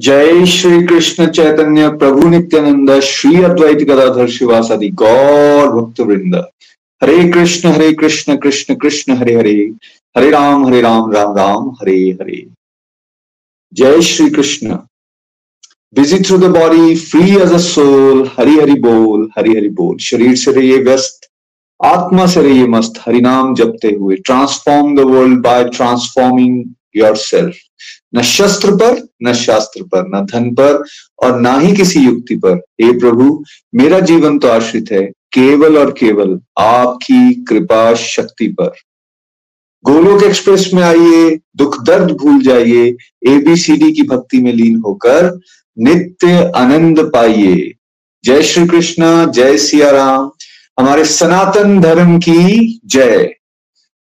जय श्री कृष्ण चैतन्य प्रभु नित्यानंद श्री अद्वैत गदाधर शिवासादि गौर भक्त वृंद हरे कृष्ण हरे कृष्ण कृष्ण कृष्ण, हरे हरे। हरे राम हरे राम राम राम, हरे हरे। जय Shri Krishna. Busy through the body free as a soul Hari Hari बोल, हरि हरि बोल। शरीर से रहिए व्यस्त, आत्मा से रहिए मस्त, हरि नाम जपते हुए। Transform the world by transforming yourself न शस्त्र पर, न शास्त्र पर, न धन पर, और ना ही किसी युक्ति पर। हे प्रभु, मेरा जीवन तो आश्रित है, केवल और केवल आपकी कृपा शक्ति पर। गोलोक एक्सप्रेस में आइए, दुख दर्द भूल जाइए एबीसीडी की भक्ति में लीन होकर नित्य आनंद पाइए। जय श्री कृष्ण, जय सिया राम। हमारे सनातन धर्म की जय।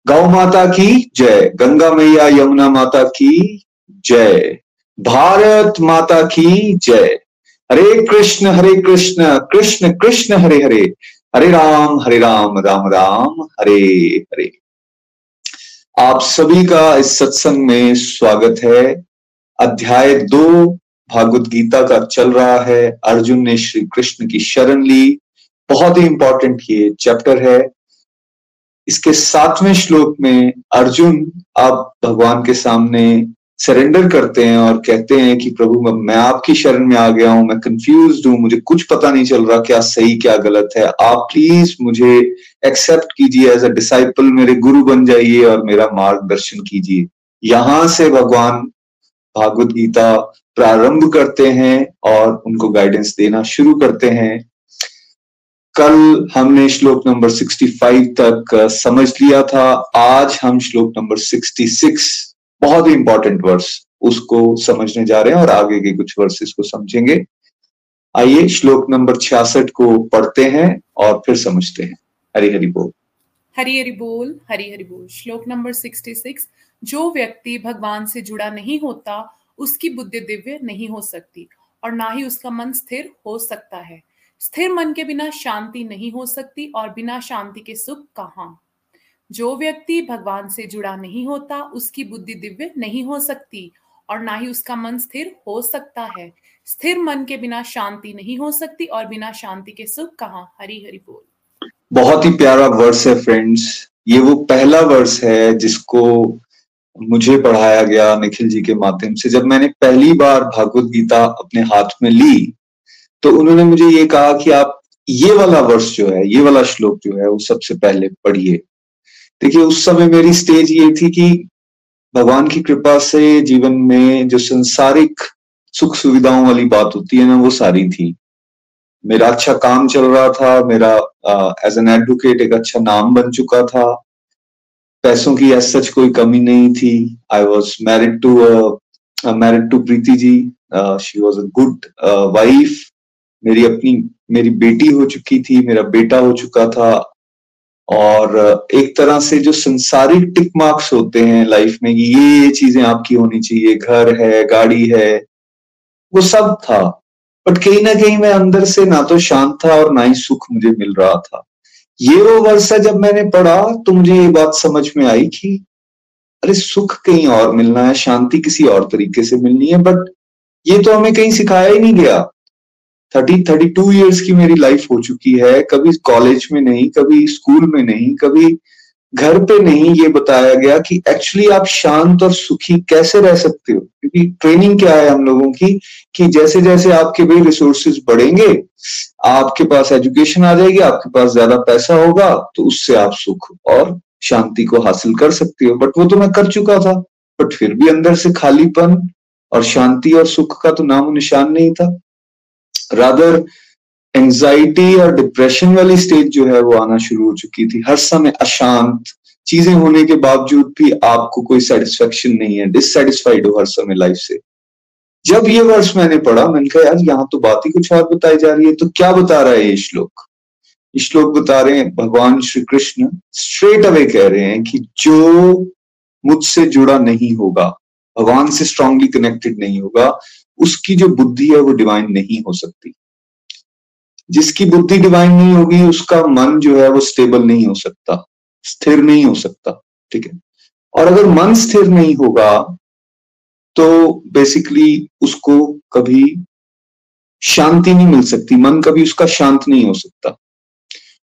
गौ माता की जय। गंगा मैया, यमुना माता की जय। भारत माता की जय। हरे कृष्ण हरे कृष्ण कृष्ण कृष्ण, हरे हरे। हरे राम हरे राम राम राम, हरे हरे। आप सभी का इस सत्संग में स्वागत है। अध्याय दो, भागवत गीता का चल रहा है। अर्जुन ने श्री कृष्ण की शरण ली। बहुत ही इंपॉर्टेंट ये चैप्टर है। इसके सातवें श्लोक में अर्जुन अब भगवान के सामने सरेंडर करते हैं और कहते हैं कि प्रभु, मैं आपकी शरण में आ गया हूँ, मैं कंफ्यूज हूँ, मुझे कुछ पता नहीं चल रहा क्या सही, क्या गलत है। आप प्लीज़ मुझे एक्सेप्ट कीजिए एज अ डिसाइपल मेरे गुरु बन जाइए और मेरा मार्गदर्शन कीजिए। यहाँ से भगवान भागवत गीता प्रारंभ करते हैं और उनको गाइडेंस देना शुरू करते हैं। कल हमने श्लोक नंबर 65 तक समझ लिया था। आज हम श्लोक नंबर 66 बहुत ही इंपॉर्टेंट वर्स उसको समझने जा रहे हैं और आगे के कुछ वर्सेस को समझेंगे। आइए श्लोक नंबर छियासठ को पढ़ते हैं और फिर समझते हैं। हरि हरि बोल। हरि हरि बोल, हरि हरि बोल। श्लोक नंबर 66 जो व्यक्ति भगवान से जुड़ा नहीं होता, उसकी बुद्धि दिव्य नहीं हो सकती और ना ही उसका मन स्थिर हो सकता है। स्थिर मन के बिना शांति नहीं हो सकती और बिना शांति के सुख कहा? जो व्यक्ति भगवान से जुड़ा नहीं होता, उसकी बुद्धि दिव्य नहीं हो सकती और ना ही उसका मन स्थिर हो सकता है। स्थिर मन के बिना शांति नहीं हो सकती और बिना शांति के सुख कहा? हरी हरि बोल। बहुत ही प्यारा वर्स है फ्रेंड्स। ये वो पहला वर्स है जिसको मुझे पढ़ाया गया निखिल जी के माध्यम से। जब मैंने पहली बार भागवत गीता अपने हाथ में ली तो उन्होंने मुझे ये कहा कि आप ये वाला वर्ष जो है, ये वाला श्लोक जो है, वो सबसे पहले पढ़िए। देखिए, उस समय मेरी स्टेज ये थी कि भगवान की कृपा से जीवन में जो संसारिक सुख सुविधाओं वाली बात होती है ना, वो सारी थी। मेरा अच्छा काम चल रहा था, मेरा एज एन एडवोकेट एक अच्छा नाम बन चुका था। पैसों की एज सच कोई कमी नहीं थी। I was married to married to Preeti ji. She was a good wife मेरी अपनी, मेरी बेटी हो चुकी थी, मेरा बेटा हो चुका था। और एक तरह से जो संसारिक टिक मार्क्स होते हैं लाइफ में ये ये चीज़ें आपकी होनी चाहिए, घर है, गाड़ी है, वो सब था। बट कहीं ना कहीं मैं अंदर से ना तो शांत था और ना ही सुख मुझे मिल रहा था। ये वो वर्ष जब मैंने पढ़ा तो मुझे ये बात समझ में आई कि, अरे, सुख कहीं और मिलना है, शांति किसी और तरीके से मिलनी है। बट ये तो हमें कहीं सिखाया ही नहीं गया। थर्टी थर्टी टू ईयर्स की मेरी लाइफ हो चुकी है। कभी कॉलेज में नहीं, कभी स्कूल में नहीं, कभी घर पे नहीं ये बताया गया कि एक्चुअली आप शांत और सुखी कैसे रह सकते हो? क्योंकि ट्रेनिंग क्या है हम लोगों की? कि जैसे जैसे आपके भी रिसोर्सेज बढ़ेंगे, आपके पास एजुकेशन आ जाएगी, आपके पास ज़्यादा पैसा होगा तो उससे आप सुख और शांति को हासिल कर सकते हो। बट वो तो मैं कर चुका था बट फिर भी अंदर से खालीपन और शांति और सुख का तो नाम निशान नहीं था। रादर एंजाइटी और डिप्रेशन वाली स्टेज जो है वो आना शुरू हो चुकी थी। हर समय अशांत, चीज़ें होने के बावजूद भी आपको कोई सेटिस्फेक्शन नहीं है डिससेटिस्फाइड हो हर समय लाइफ से। जब ये वर्ष मैंने पढ़ा, मैंने कहा, यार, यहाँ तो बात ही कुछ और बताई जा रही है। तो क्या बता रहा है ये श्लोक? श्लोक बता रहे हैं, भगवान श्री कृष्ण स्ट्रेट अवे कह रहे हैं कि जो मुझसे जुड़ा नहीं होगा, भगवान से स्ट्रांगली कनेक्टेड नहीं होगा उसकी जो बुद्धि है वो डिवाइन नहीं हो सकती। जिसकी बुद्धि डिवाइन नहीं होगी, उसका मन जो है वो स्टेबल नहीं हो सकता, स्थिर नहीं हो सकता, ठीक है? और अगर मन स्थिर नहीं होगा तो बेसिकली उसको कभी शांति नहीं मिल सकती, मन कभी उसका शांत नहीं हो सकता।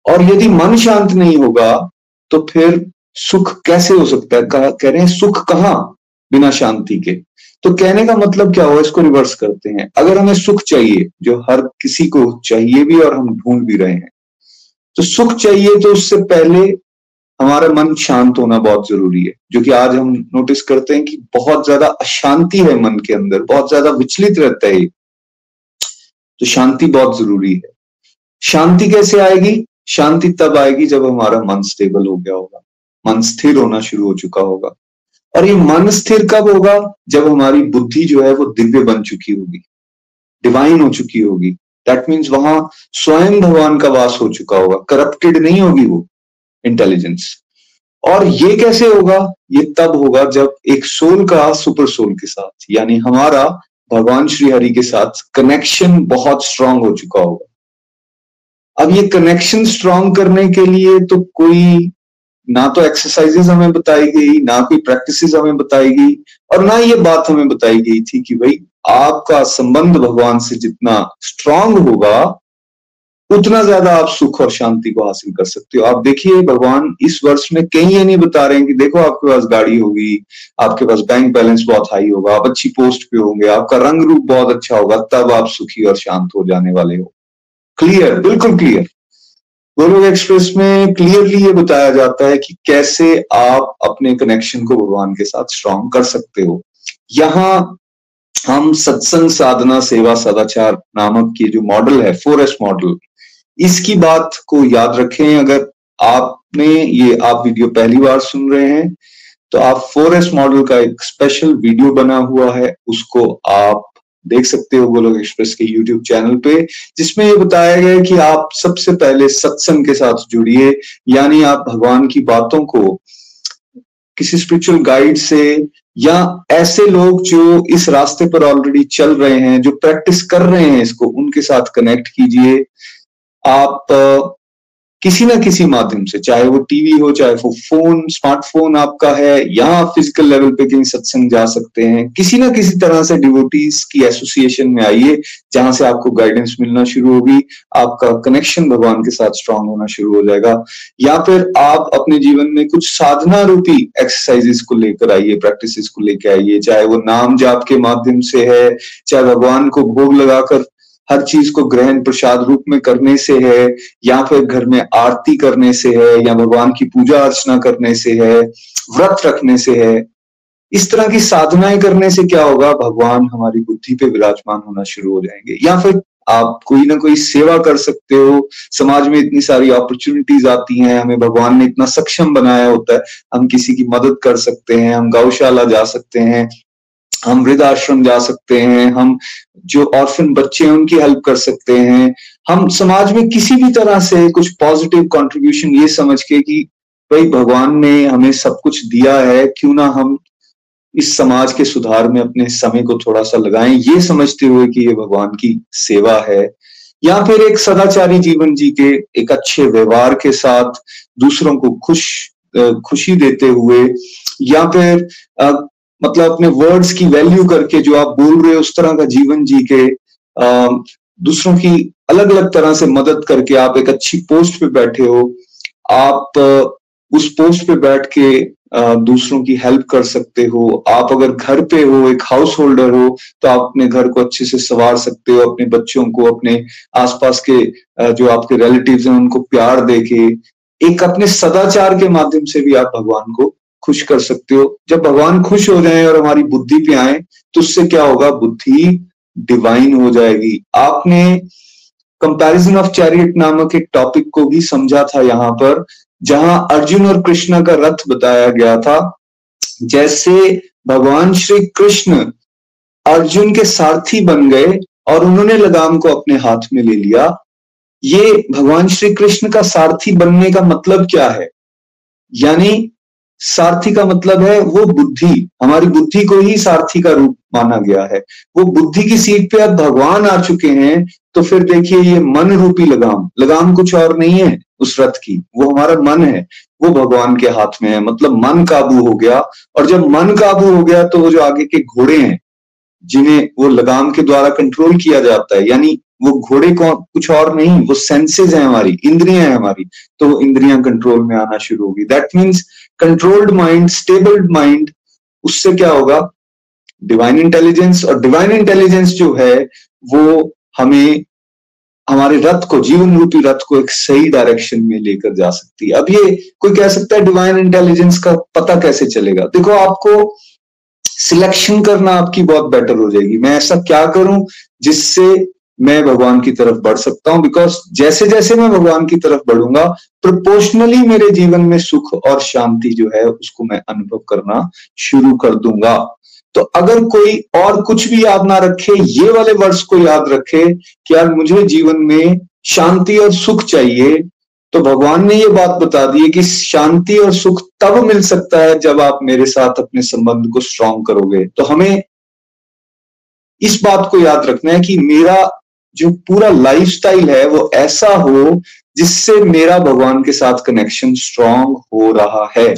और यदि मन शांत नहीं होगा तो फिर सुख कैसे हो सकता है? कह रहे हैं, सुख कहाँ? बिना शांति के। तो कहने का मतलब क्या हुआ? इसको रिवर्स करते हैं। अगर हमें सुख चाहिए, जो हर किसी को चाहिए भी और हम ढूंढ भी रहे हैं तो सुख चाहिए तो उससे पहले हमारा मन शांत होना बहुत ज़रूरी है। जो कि आज हम नोटिस करते हैं कि बहुत ज़्यादा अशांति है मन के अंदर, बहुत ज़्यादा विचलित रहता है तो शांति बहुत ज़रूरी है। शांति कैसे आएगी? शांति तब आएगी जब हमारा मन स्टेबल हो गया होगा। मन स्थिर होना शुरू हो चुका होगा। और ये मन स्थिर कब होगा? जब हमारी बुद्धि जो है वो दिव्य बन चुकी होगी डिवाइन हो चुकी होगी। दैट मीन्स वहाँ स्वयं भगवान का वास हो चुका होगा। करप्टेड नहीं होगी वो इंटेलिजेंस और ये कैसे होगा? ये तब होगा जब एक सोल का सुपर सोल के साथ, यानी हमारा भगवान श्री हरि के साथ कनेक्शन बहुत स्ट्रांग हो चुका होगा। अब ये कनेक्शन स्ट्रांग करने के लिए तो कोई ना तो एक्सरसाइजेस हमें बताई गई, ना कोई प्रैक्टिसेस हमें बताई गई और ना ये बात हमें बताई गई थी कि भाई आपका संबंध भगवान से जितना स्ट्रांग होगा, उतना ज़्यादा आप सुख और शांति को हासिल कर सकते हो। आप देखिए, भगवान इस वर्ष में कहीं ये नहीं बता रहे हैं कि देखो आपके पास गाड़ी होगी, आपके पास बैंक बैलेंस बहुत हाई होगा, आप अच्छी पोस्ट पे होंगे, आपका रंग रूप बहुत अच्छा होगा, तब आप सुखी और शांत हो जाने वाले हो। क्लियर बिल्कुल क्लियर गोलोक एक्सप्रेस में क्लियरली ये बताया जाता है कि कैसे आप अपने कनेक्शन को भगवान के साथ स्ट्रांग कर सकते हो। यहाँ हम सत्संग साधना सेवा सदाचार नामक की जो मॉडल है फोर एस मॉडल इसकी बात को याद रखें। अगर आपने ये, आप वीडियो पहली बार सुन रहे हैं तो आप फोर एस मॉडल का एक स्पेशल वीडियो बना हुआ है, उसको आप देख सकते हो गोलोक एक्सप्रेस के यूट्यूब चैनल पे, जिसमें ये बताया गया कि आप सबसे पहले सत्संग के साथ जुड़िए, यानी आप भगवान की बातों को किसी स्पिरिचुअल गाइड से या ऐसे लोग जो इस रास्ते पर ऑलरेडी चल रहे हैं, जो प्रैक्टिस कर रहे हैं इसको, उनके साथ कनेक्ट कीजिए। आप किसी ना किसी माध्यम से, चाहे वो टीवी हो, चाहे वो फ़ोन, स्मार्टफ़ोन आपका है, या आप फ़िज़िकल लेवल पे कहीं सत्संग जा सकते हैं, किसी ना किसी तरह से डिवोटीज की एसोसिएशन में आइए, जहाँ से आपको गाइडेंस मिलना शुरू होगी, आपका कनेक्शन भगवान के साथ स्ट्रांग होना शुरू हो जाएगा, या फिर आप अपने जीवन में कुछ साधना रूपी एक्सरसाइजेस को लेकर आइए प्रैक्टिस को लेकर आइए, चाहे वो नाम जाप के माध्यम से है, चाहे भगवान को भोग लगाकर हर चीज़ को ग्रहण प्रसाद रूप में करने से है, या फिर घर में आरती करने से है, या भगवान की पूजा अर्चना करने से है, व्रत रखने से है। इस तरह की साधनाएँ करने से क्या होगा? भगवान हमारी बुद्धि पे विराजमान होना शुरू हो जाएँगे। या फिर आप कोई ना कोई सेवा कर सकते हो। समाज में इतनी सारी अपॉर्चुनिटीज़ आती हैं, हमें भगवान ने इतना सक्षम बनाया होता है। हम किसी की मदद कर सकते हैं, हम गौशाला जा सकते हैं। हम वृद्धाश्रम जा सकते हैं, हम जो ऑर्फन बच्चे हैं, उनकी हेल्प कर सकते हैं। हम समाज में किसी भी तरह से कुछ पॉजिटिव कंट्रीब्यूशन ये समझ के कि भाई भगवान ने हमें सब कुछ दिया है, क्यों ना हम इस समाज के सुधार में अपने समय को थोड़ा सा लगाएँ? ये समझते हुए कि ये भगवान की सेवा है। या फिर एक सदाचारी जीवन जी के एक अच्छे व्यवहार के साथ दूसरों को खुश खुशी देते हुए, या फिर मतलब अपने वर्ड्स की वैल्यू करके जो आप बोल रहे हो, उस तरह का जीवन जी के दूसरों की अलग अलग तरह से मदद करके आप एक अच्छी पोस्ट पे बैठे हो, आप उस पोस्ट पे बैठ के दूसरों की हेल्प कर सकते हो। आप अगर घर पे हो, एक हाउस होल्डर हो तो आप अपने घर को अच्छे से संवार सकते हो, अपने बच्चों को, अपने आसपास के जो आपके रिलेटिव्स हैं, उनको प्यार देके, एक अपने सदाचार के माध्यम से भी आप भगवान को खुश कर सकते हो। जब भगवान खुश हो जाए और हमारी बुद्धि पे आए तो उससे क्या होगा? बुद्धि डिवाइन हो जाएगी। आपने कंपैरिजन ऑफ़ चैरियट नामक एक टॉपिक को भी समझा था यहाँ पर, जहाँ अर्जुन और कृष्ण का रथ बताया गया था। जैसे भगवान श्री कृष्ण अर्जुन के सारथी बन गए और उन्होंने लगाम को अपने हाथ में ले लिया। ये भगवान श्री कृष्ण का सारथी बनने का मतलब क्या है? यानी सारथी का मतलब है वो बुद्धि। हमारी बुद्धि को ही सारथी का रूप माना गया है। वो बुद्धि की सीट पे अब भगवान आ चुके हैं तो फिर देखिए ये मन रूपी लगाम। लगाम कुछ और नहीं है उस रथ की। वो हमारा मन है। वो भगवान के हाथ में है। मतलब मन काबू हो गया। और जब मन काबू हो गया तो वो जो आगे के घोड़े हैं, जिन्हें वो लगाम के द्वारा कंट्रोल किया जाता है, यानी वो घोड़े को कुछ और नहीं, वो सेंसेस है हमारी, इंद्रियाँ है हमारी तो इंद्रियाँ कंट्रोल में आना शुरू होगी। That means controlled mind stabled mind उससे क्या होगा? डिवाइन इंटेलिजेंस और डिवाइन इंटेलिजेंस जो है, वो हमें, हमारे रथ को, जीवन रूपी रथ को एक सही डायरेक्शन में लेकर जा सकती है। अब ये कोई कह सकता है डिवाइन इंटेलिजेंस का पता कैसे चलेगा? देखो, आपको सिलेक्शन करना आपकी बहुत बेटर हो जाएगी। मैं ऐसा क्या करूँ जिससे मैं भगवान की तरफ़ बढ़ सकता हूँ बिकॉज़ जैसे जैसे मैं भगवान की तरफ़ बढ़ूँगा प्रोपोर्शनली मेरे जीवन में सुख और शांति जो है, उसको मैं अनुभव करना शुरू कर दूँगा। तो अगर कोई और कुछ भी याद ना रखे, ये वाले वर्ष को याद रखे कि यार मुझे जीवन में शांति और सुख चाहिए तो भगवान ने ये बात बता दी है कि शांति और सुख तब मिल सकता है जब आप मेरे साथ अपने संबंध को स्ट्रांग करोगे। तो हमें इस बात को याद रखना है कि मेरा जो पूरा लाइफस्टाइल है, वो ऐसा हो जिससे मेरा भगवान के साथ कनेक्शन स्ट्रांग हो रहा है।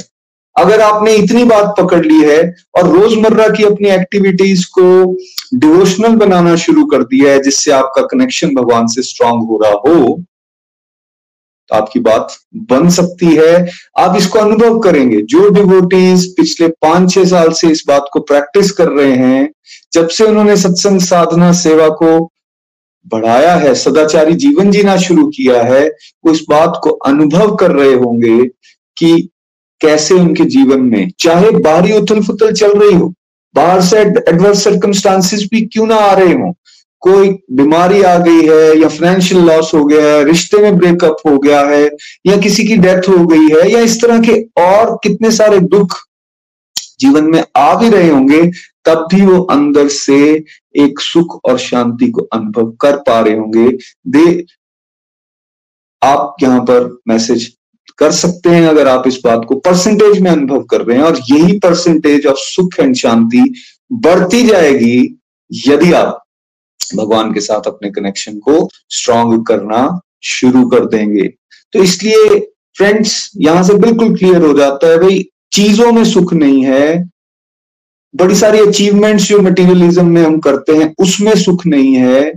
अगर आपने इतनी बात पकड़ ली है और रोज़मर्रा की अपनी एक्टिविटीज़ को डिवोशनल बनाना शुरू कर दिया है, जिससे आपका कनेक्शन भगवान से स्ट्रांग हो रहा हो तो आपकी बात बन सकती है। आप इसको अनुभव करेंगे। जो डिवोटीज पिछले पाँच छह साल से इस बात को प्रैक्टिस कर रहे हैं, जब से उन्होंने सत्संग साधना सेवा को बढ़ाया है। सदाचारी जीवन जीना शुरू किया है। वो इस बात को अनुभव कर रहे होंगे कि कैसे उनके जीवन में, चाहे बाहरी उथल फुथल चल रही हो, बाहर से एडवर्स सर्कमस्टांसिस भी क्यों ना आ रहे हो? कोई बीमारी आ गई है या फाइनेंशियल लॉस हो गया है, रिश्ते में ब्रेकअप हो गया है, या किसी की डेथ हो गई है, या इस तरह के और कितने सारे दुख जीवन में आ भी रहे होंगे तब भी वो अंदर से एक सुख और शांति को अनुभव कर पा रहे होंगे। दे, आप यहाँ पर मैसेज कर सकते हैं अगर आप इस बात को परसेंटेज में अनुभव कर रहे हैं और यही परसेंटेज ऑफ़ सुख एंड शांति बढ़ती जाएगी यदि आप भगवान के साथ अपने कनेक्शन को स्ट्रांग करना शुरू कर देंगे। तो इसलिए फ्रेंड्स यहाँ से बिल्कुल क्लियर हो जाता है, भाई, चीज़ों में सुख नहीं है बड़ी सारी अचीवमेंट्स जो मटेरियलिज्म में हम करते हैं, उसमें सुख नहीं है।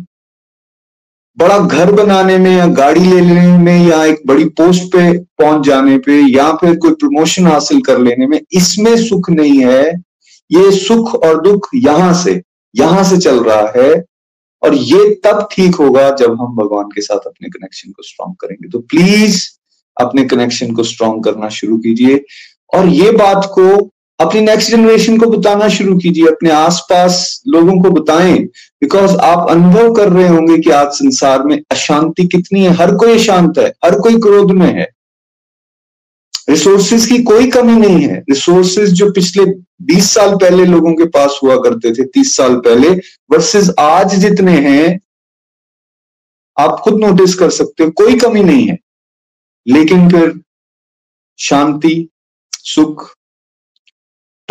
बड़ा घर बनाने में या गाड़ी ले लेने में या एक बड़ी पोस्ट पे पहुँच जाने पे या फिर कोई प्रमोशन हासिल कर लेने में, इसमें सुख नहीं है। ये सुख और दुख यहाँ से यहाँ से चल रहा है और ये तब ठीक होगा जब हम भगवान के साथ अपने कनेक्शन को स्ट्रॉन्ग करेंगे। तो प्लीज़ अपने कनेक्शन को स्ट्रॉन्ग करना शुरू कीजिए और ये बात को अपनी नेक्स्ट जनरेशन को बताना शुरू कीजिए, अपने आसपास लोगों को बताएँ बिकॉज़ आप अनुभव कर रहे होंगे कि आज संसार में अशांति कितनी है। हर कोई अशांत है, हर कोई क्रोध में है। रिसोर्सेज की कोई कमी नहीं है। रिसोर्सेज जो पिछले 20 साल पहले लोगों के पास हुआ करते थे 30 साल पहले वर्सेस आज जितने हैं, आप खुद नोटिस कर सकते हो, कोई कमी नहीं है। लेकिन फिर शांति, सुख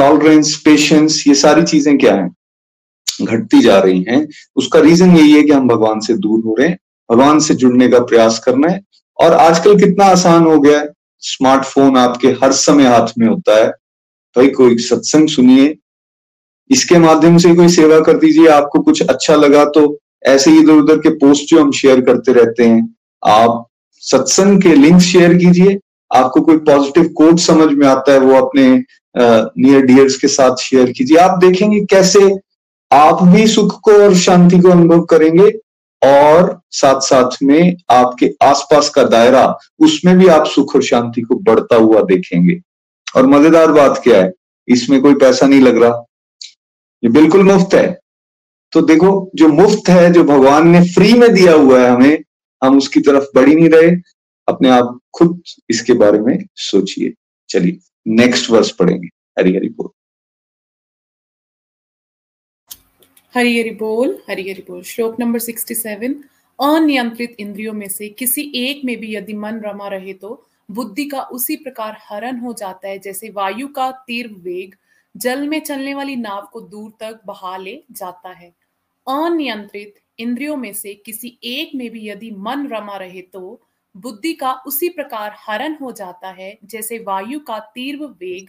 टॉलरेंस पेशेंस ये सारी चीज़ें क्या है? घटती जा रही हैं। उसका रीजन यही है कि हम भगवान से दूर हो रहे हैं, भगवान से जुड़ने का प्रयास करना है। और आजकल कितना आसान हो गया है। स्मार्टफ़ोन आपके हर समय हाथ में होता है। भाई कोई सत्संग सुनिए। इसके माध्यम से कोई सेवा कर दीजिए। आपको कुछ अच्छा लगा तो ऐसे इधर उधर के पोस्ट जो हम शेयर करते रहते हैं, आप सत्संग के लिंक शेयर कीजिए। आपको कोई पॉजिटिव कोट समझ में आता है, वो अपने नियर डियर्स के साथ शेयर कीजिए। आप देखेंगे कैसे आप भी सुख को और शांति को अनुभव करेंगे और साथ साथ में आपके आसपास का दायरा, उसमें भी आप सुख और शांति को बढ़ता हुआ देखेंगे। और मज़ेदार बात क्या है? इसमें कोई पैसा नहीं लग रहा। ये बिल्कुल मुफ़्त है। तो देखो, जो मुफ़्त है, जो भगवान ने फ्री में दिया हुआ है हमें, हम उसकी तरफ़ बढ़ ही नहीं रहे। अपने आप खुद इसके बारे में सोचिए। चलिए नेक्स्ट वर्ष पढ़ेंगे। हरी हरी बोल। हरी हरी बोल, हरी हरी बोल। श्लोक नंबर सिक्सटी सेवन अनियंत्रित इंद्रियों में से किसी एक में भी यदि मन रमा रहे तो बुद्धि का उसी प्रकार हरण हो जाता है जैसे वायु का तीव्र वेग जल में चलने वाली नाव को दूर तक बहा ले जाता है। अनियंत्रित इंद्रियों में से किसी एक में भी यदि मन रमा रहे तो बुद्धि का उसी प्रकार हरण हो जाता है, जैसे वायु का तीव्र वेग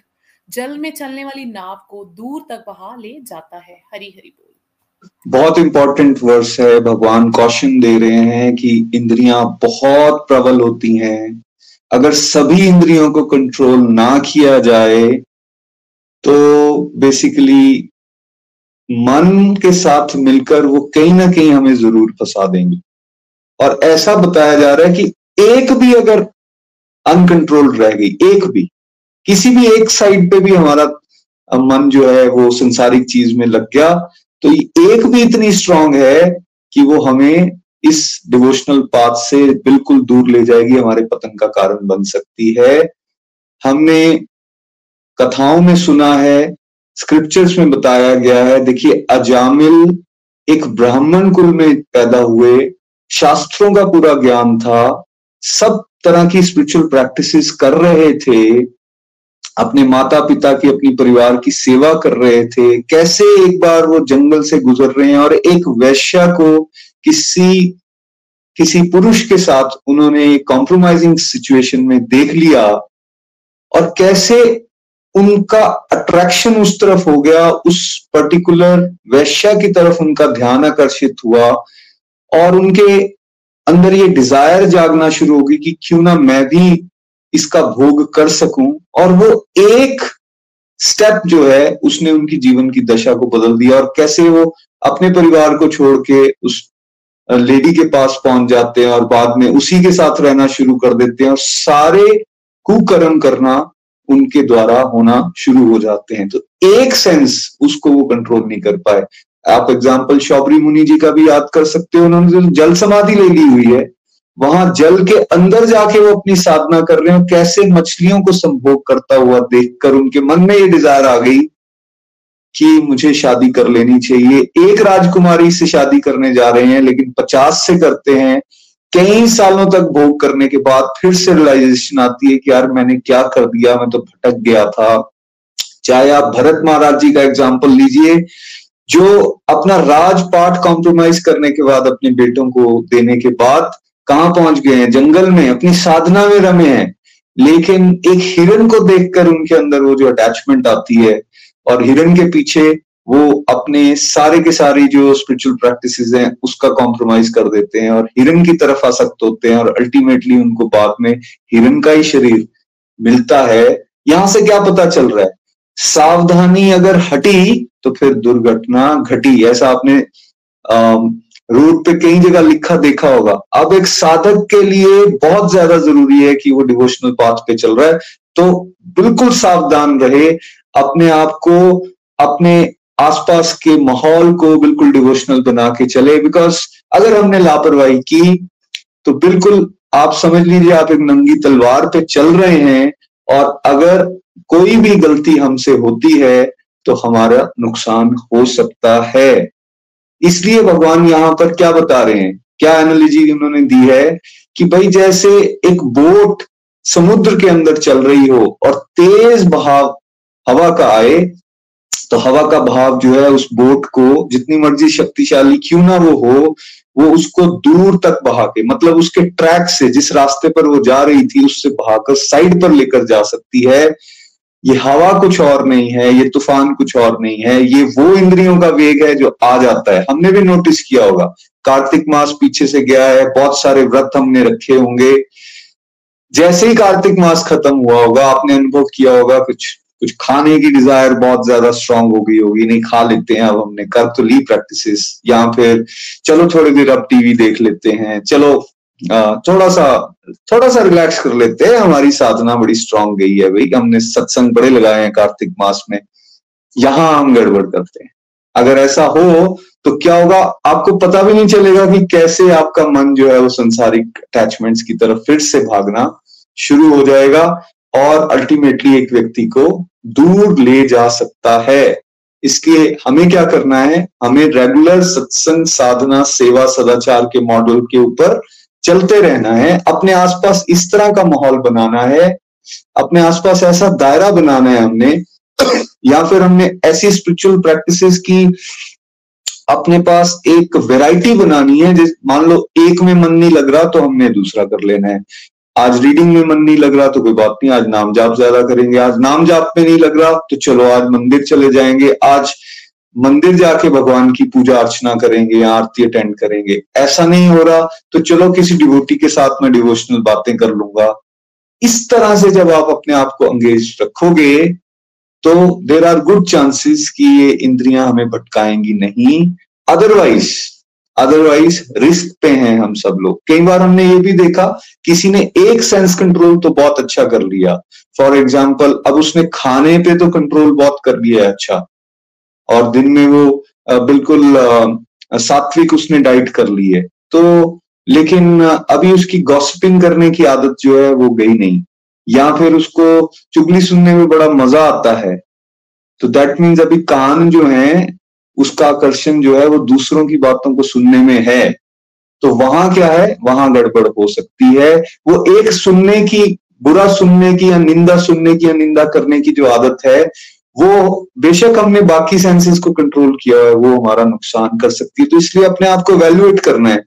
जल में चलने वाली नाव को दूर तक बहा ले जाता है। हरी हरी बोल। बहुत इंपॉर्टेंट वर्स है। भगवान कौशन दे रहे हैं कि इंद्रियाँ बहुत प्रबल होती हैं। अगर सभी इंद्रियों को कंट्रोल ना किया जाए तो बेसिकली मन के साथ मिलकर वो कहीं ना कहीं हमें ज़रूर फंसा देंगे। और ऐसा बताया जा रहा है कि एक भी अगर अनकंट्रोल्ड रह गई, एक भी, किसी भी एक साइड पे भी हमारा मन जो है, वो संसारिक चीज़ में लग गया तो एक भी इतनी स्ट्रांग है कि वो हमें इस डिवोशनल पाथ से बिल्कुल दूर ले जाएगी, हमारे पतन का कारण बन सकती है। हमने कथाओं में सुना है स्क्रिप्चर्स में बताया गया है, देखिए, अजामिल एक ब्राह्मण कुल में पैदा हुए, शास्त्रों का पूरा ज्ञान था सब तरह की स्पिरिचुअल प्रैक्टिसेस कर रहे थे, अपने माता पिता की, अपनी परिवार की सेवा कर रहे थे, कैसे एक बार वो जंगल से गुजर रहे हैं और एक वैश्या को किसी किसी पुरुष के साथ उन्होंने कॉम्प्रोमाइजिंग सिचुएशन में देख लिया और कैसे उनका अट्रैक्शन उस तरफ़ हो गया, उस पर्टिकुलर वैश्या की तरफ़ उनका ध्यान आकर्षित हुआ और उनके अंदर ये डिज़ायर जागना शुरू होगी कि क्यों ना मैं भी इसका भोग कर सकूँ। और वो एक स्टेप जो है, उसने उनकी जीवन की दशा को बदल दिया। और कैसे वो अपने परिवार को छोड़ के उस लेडी के पास पहुँच जाते हैं और बाद में उसी के साथ रहना शुरू कर देते हैं। और सारे कुकर्म करना उनके द्वारा होना शुरू हो जाते हैं। तो एक सेंस उसको वो कंट्रोल नहीं कर पाए। आप एग्ज़ाम्पल शौबरी मुनि जी का भी याद कर सकते हो, उन्होंने जो जल समाधि ले ली हुई है, वहाँ जल के अंदर जाके वो अपनी साधना कर रहे हो कैसे मछलियों को संभोग करता हुआ देखकर उनके मन में ये डिज़ायर आ गई कि मुझे शादी कर लेनी चाहिए। एक राजकुमारी से शादी करने जा रहे हैं, लेकिन पचास से करते हैं। कई सालों तक भोग करने के बाद फिर से रियलाइजेशन आती है कि यार मैंने क्या कर दिया, मैं तो भटक गया था। चाहे आप भरत महाराज जी का एग्ज़ाम्पल लीजिए जो अपना राजपाट कॉम्प्रोमाइज करने के बाद अपने बेटों को देने के बाद कहाँ पहुँच गए हैं? जंगल में, अपनी साधना में रमे हैं। लेकिन एक हिरन को देखकर उनके अंदर वो जो अटैचमेंट आती है और हिरन के पीछे वो अपने सारे के सारे जो स्पिरिचुअल प्रैक्टिस हैं, उसका कॉम्प्रोमाइज कर देते हैं और हिरन की तरफ़ आसक्त होते हैं और अल्टीमेटली उनको बाद में हिरन का ही शरीर मिलता है। यहाँ से क्या पता चल रहा है? सावधानी अगर हटी तो फिर दुर्घटना घटी। ऐसा आपने रूट पे कई जगह लिखा, देखा होगा। अब एक साधक के लिए बहुत ज़्यादा ज़रूरी है कि वो डिवोशनल पाथ पे चल रहा है। तो बिल्कुल सावधान रहे, अपने आप को, अपने आसपास के माहौल को बिल्कुल डिवोशनल बना के चले। बिकॉज़ अगर हमने लापरवाही की तो बिल्कुल आप समझ लीजिए, आप एक नंगी तलवार पे चल रहे हैं और अगर कोई भी गलती हमसे होती है तो हमारा नुकसान हो सकता है। इसलिए भगवान यहाँ पर क्या बता रहे हैं? क्या एनालॉजी उन्होंने दी है कि भाई जैसे एक बोट समुद्र के अंदर चल रही हो और तेज बहाव हवा का आए तो हवा का भाव जो है उस बोट को जितनी मर्ज़ी शक्तिशाली क्यों ना वो हो, वो उसको दूर तक बहा के मतलब उसके ट्रैक से, जिस रास्ते पर वो जा रही थी, उससे बहाकर साइड पर लेकर जा सकती है। ये हवा कुछ और नहीं है, ये तूफ़ान कुछ और नहीं है, ये वो इंद्रियों का वेग है जो आ जाता है। हमने भी नोटिस किया होगा। कार्तिक मास पीछे से गया है, बहुत सारे व्रत हमने रखे होंगे। जैसे ही कार्तिक मास खत्म हुआ होगा, आपने अनुभव किया होगा, कुछ कुछ खाने की डिज़ायर बहुत ज़्यादा स्ट्रांग हो गई होगी, नहीं खा लेते हैं, अब हमने कर तो ली प्रैक्टिस या फिर चलो थोड़ी देर अब टीवी देख लेते हैं, चलो थोड़ा सा थोड़ा सा रिलैक्स कर लेते हैं। हमारी साधना बड़ी स्ट्रांग गई है भाई। हमने सत्संग बड़े लगाए हैं कार्तिक मास में। यहाँ हम गड़बड़ करते हैं। अगर ऐसा हो तो क्या होगा? आपको पता भी नहीं चलेगा कि कैसे आपका मन जो है वो संसारिक अटैचमेंट्स की तरफ़ फिर से भागना शुरू हो जाएगा और अल्टीमेटली एक व्यक्ति को दूर ले जा सकता है। इसके हमें क्या करना है? हमें रेगुलर सत्संग, साधना, सेवा, सदाचार के मॉडल के ऊपर चलते रहना है, अपने आसपास इस तरह का माहौल बनाना है, अपने आसपास ऐसा दायरा बनाना है हमने, या फिर हमने ऐसी स्पिरिचुअल प्रैक्टिसेस की अपने पास एक वैरायटी बनानी है, जिस, मान लो एक में मन नहीं लग रहा तो हमने दूसरा कर लेना है। आज रीडिंग में मन नहीं लग रहा तो कोई बात नहीं, आज नाम जाप ज़्यादा करेंगे, आज नाम जाप में नहीं लग रहा तो चलो आज मंदिर चले जाएँगे, आज मंदिर जाके भगवान की पूजा अर्चना करेंगे या आरती अटेंड करेंगे। ऐसा नहीं हो रहा तो चलो किसी डिवोटी के साथ मैं डिवोशनल बातें कर लूँगा। इस तरह से जब आप अपने आप को अंगेज रखोगे तो देर आर गुड चांसेस कि ये इंद्रियाँ हमें भटकाएँगी नहीं। अदरवाइज़ अदरवाइज़ रिस्क पे हैं हम सब लोग। कई बार हमने ये भी देखा, किसी ने एक सेंस कंट्रोल तो बहुत अच्छा कर लिया। फॉर एग्ज़ाम्पल अब उसने खाने पे तो कंट्रोल बहुत कर लिया है अच्छा। और दिन में वो बिल्कुल सात्विक उसने डाइट कर ली है। तो लेकिन अभी उसकी गॉसिपिंग करने की आदत जो है वो गई नहीं। या फिर उसको चुगली सुनने में बड़ा मज़ा आता है। तो दैट मीन्स अभी कान जो है, उसका आकर्षण जो है वो दूसरों की बातों को सुनने में है। तो वहाँ क्या है? वहाँ गड़बड़ हो सकती है। वो एक सुनने की, बुरा सुनने की या निंदा सुनने की या निंदा करने की जो आदत है वो बेशक हमने बाकी सेंसेस को कंट्रोल किया है, वो हमारा नुकसान कर सकती है। तो इसलिए अपने आप को वैल्यूएट करना है,